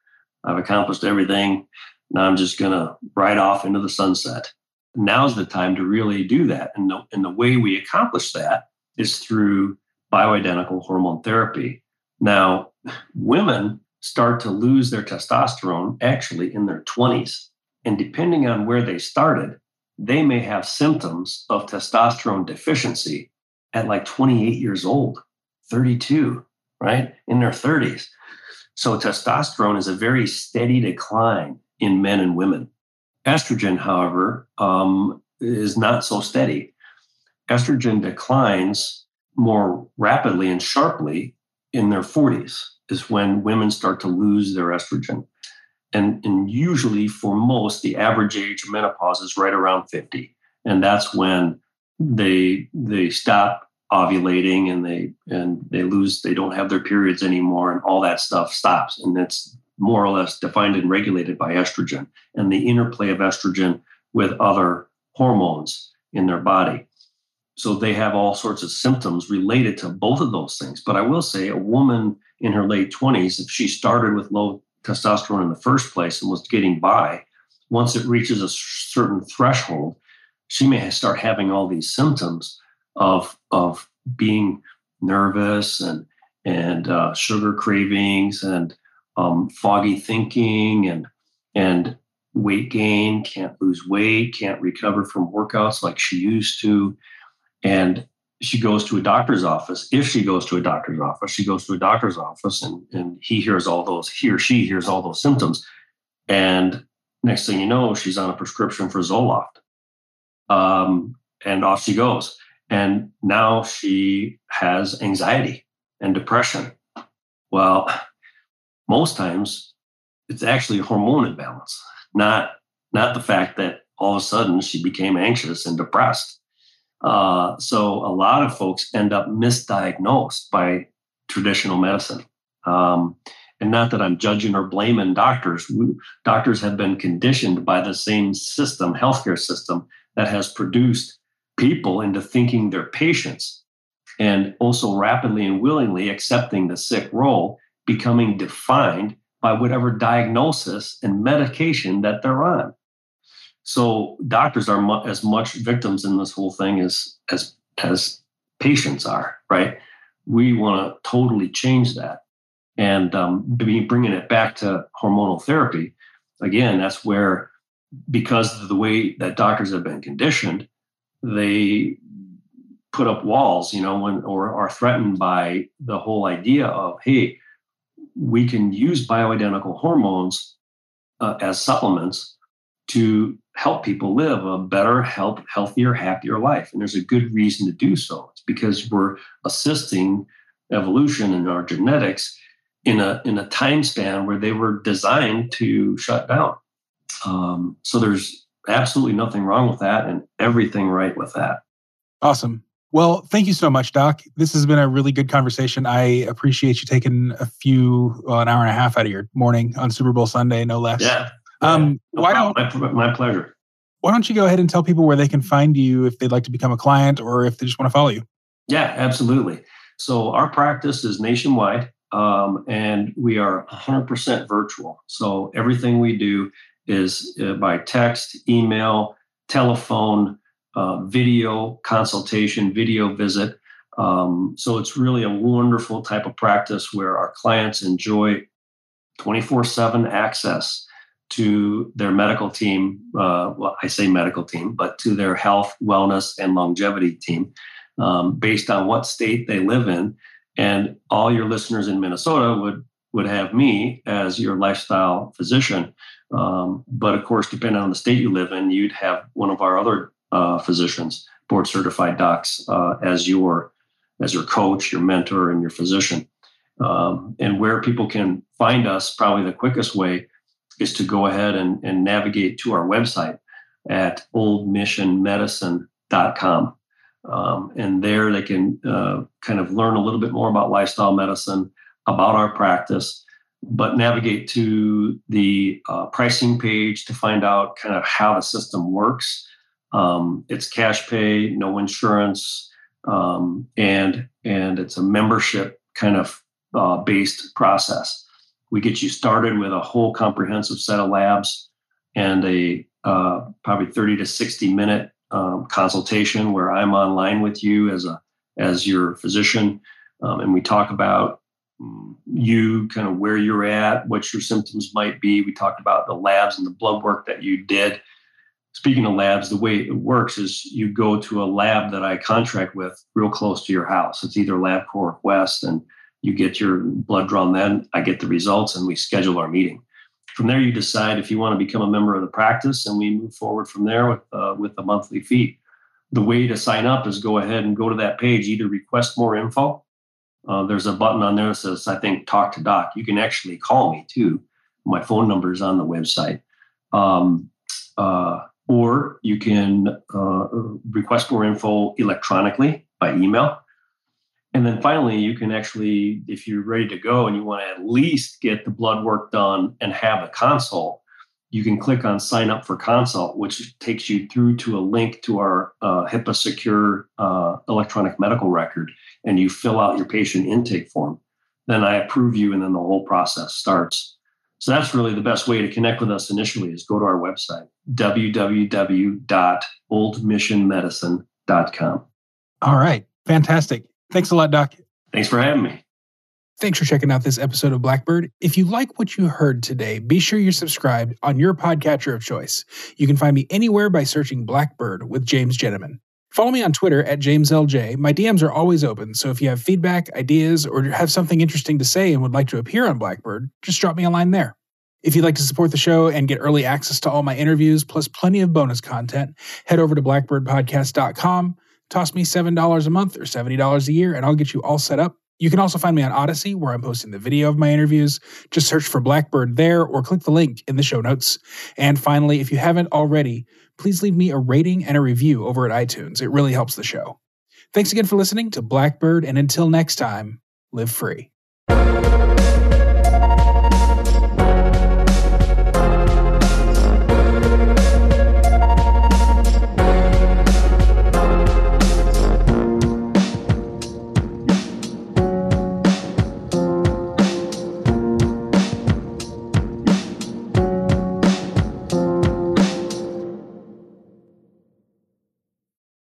[SPEAKER 2] I've accomplished everything. Now I'm just going to ride off into the sunset. Now's the time to really do that. And the, and the way we accomplish that is through bioidentical hormone therapy. Now, women start to lose their testosterone actually in their 20s. And depending on where they started, they may have symptoms of testosterone deficiency at like 28 years old, 32, right? In their 30s. So testosterone is a very steady decline in men and women. Estrogen, however, um, is not so steady. Estrogen declines more rapidly and sharply in their 40s, is when women start to lose their estrogen. And, and usually, for most, the average age of menopause is right around 50. And that's when they they stop ovulating and they and they lose they don't have their periods anymore and all that stuff stops and that's more or less defined and regulated by estrogen and the interplay of estrogen with other hormones in their body so they have all sorts of symptoms related to both of those things. But i will say a woman in her late 20s if she started with low testosterone in the first place and was getting by once it reaches a certain threshold she may start having all these symptoms of of being nervous and and uh, sugar cravings and um, foggy thinking and and weight gain can't lose weight can't recover from workouts like she used to and she goes to a doctor's office if she goes to a doctor's office she goes to a doctor's office and, and he hears all those he or she hears all those symptoms and next thing you know she's on a prescription for zoloft um, and off she goes and now she has anxiety and depression. Well, most times it's actually a hormone imbalance, not not the fact that all of a sudden she became anxious and depressed. Uh, so a lot of folks end up misdiagnosed by traditional medicine. Um, and not that I'm judging or blaming doctors. We, doctors have been conditioned by the same system, healthcare system, that has produced people into thinking they're patients and also rapidly and willingly accepting the sick role, becoming defined by whatever diagnosis and medication that they're on. So doctors are mu- as much victims in this whole thing as as as patients are, right? We want to totally change that, and um, bringing it back to hormonal therapy. Again, that's where because of the way that doctors have been conditioned, they put up walls, you know, when or are threatened by the whole idea of, hey, we can use bioidentical hormones uh, as supplements to help people live a better, health, healthier, happier life. And there's a good reason to do so. It's because we're assisting evolution and our genetics in a in a time span where they were designed to shut down. Um, so there's absolutely nothing wrong with that and everything right with that.
[SPEAKER 1] Awesome. Well, thank you so much, Doc. This has been a really good conversation. I appreciate you taking a few, well, an hour and a half out of your morning on Super Bowl Sunday, no less.
[SPEAKER 2] Yeah. Um, no why don't my, my pleasure?
[SPEAKER 1] Why don't you go ahead and tell people where they can find you if they'd like to become a client or if they just want to follow you?
[SPEAKER 2] Yeah, absolutely. So our practice is nationwide, um, and we are 100% virtual. So everything we do is uh, by text, email, telephone, uh, video consultation, video visit. Um, so it's really a wonderful type of practice where our clients enjoy 24 7 access to their medical team. Uh, well, I say medical team, but to their health, wellness, and longevity team um, based on what state they live in. And all your listeners in Minnesota would would have me as your lifestyle physician Um, but of course, depending on the state you live in, you'd have one of our other uh, physicians, board certified docs, uh, as your as your coach, your mentor, and your physician. Um, and where people can find us, probably the quickest way is to go ahead and, and navigate to our website at oldmissionmedicine.com. Um, and there they can uh, kind of learn a little bit more about lifestyle medicine, about our practice, but navigate to the uh, pricing page to find out kind of how the system works. Um, it's cash pay, no insurance, um, and and it's a membership kind of uh, based process. We get you started with a whole comprehensive set of labs and a uh, probably 30 to 60 minute um, consultation where I'm online with you as a as your physician, um, and we talk about mm, you kind of where you're at, what your symptoms might be. We talked about the labs and the blood work that you did. Speaking of labs, the way it works is you go to a lab that I contract with real close to your house. It's either LabCorp Quest, and you get your blood drawn then. I get the results, and we schedule our meeting. From there, you decide if you want to become a member of the practice, and we move forward from there with uh, with a monthly fee. The way to sign up is go ahead and go to that page, either request more info. Uh, there's a button on there that says, I think, talk to doc. You can actually call me too. My phone number is on the website. Um, uh, or you can uh, request more info electronically by email. And then finally, you can actually, if you're ready to go and you want to at least get the blood work done and have a consult, you can click on sign up for consult, which takes you through to a link to our uh, HIPAA secure uh, electronic medical record, and you fill out your patient intake form. Then I approve you, and then the whole process starts. So that's really the best way to connect with us initially is go to our website, www.oldmissionmedicine.com.
[SPEAKER 1] All right. Fantastic. Thanks a lot, Doc.
[SPEAKER 2] Thanks for having me.
[SPEAKER 1] Thanks for checking out this episode of Blackbird. If you like what you heard today, be sure you're subscribed on your podcatcher of choice. You can find me anywhere by searching Blackbird with James Gentleman. Follow me on Twitter at JamesLJ. My DMs are always open, so if you have feedback, ideas, or have something interesting to say and would like to appear on Blackbird, just drop me a line there. If you'd like to support the show and get early access to all my interviews, plus plenty of bonus content, head over to blackbirdpodcast.com Toss me $7 a month or $70 a year, and I'll get you all set up. You can also find me on Odysee, where I'm posting the video of my interviews. Just search for Blackbird there or click the link in the show notes. And finally, if you haven't already, please leave me a rating and a review over at iTunes. It really helps the show. Thanks again for listening to Blackbird, and until next time, live free.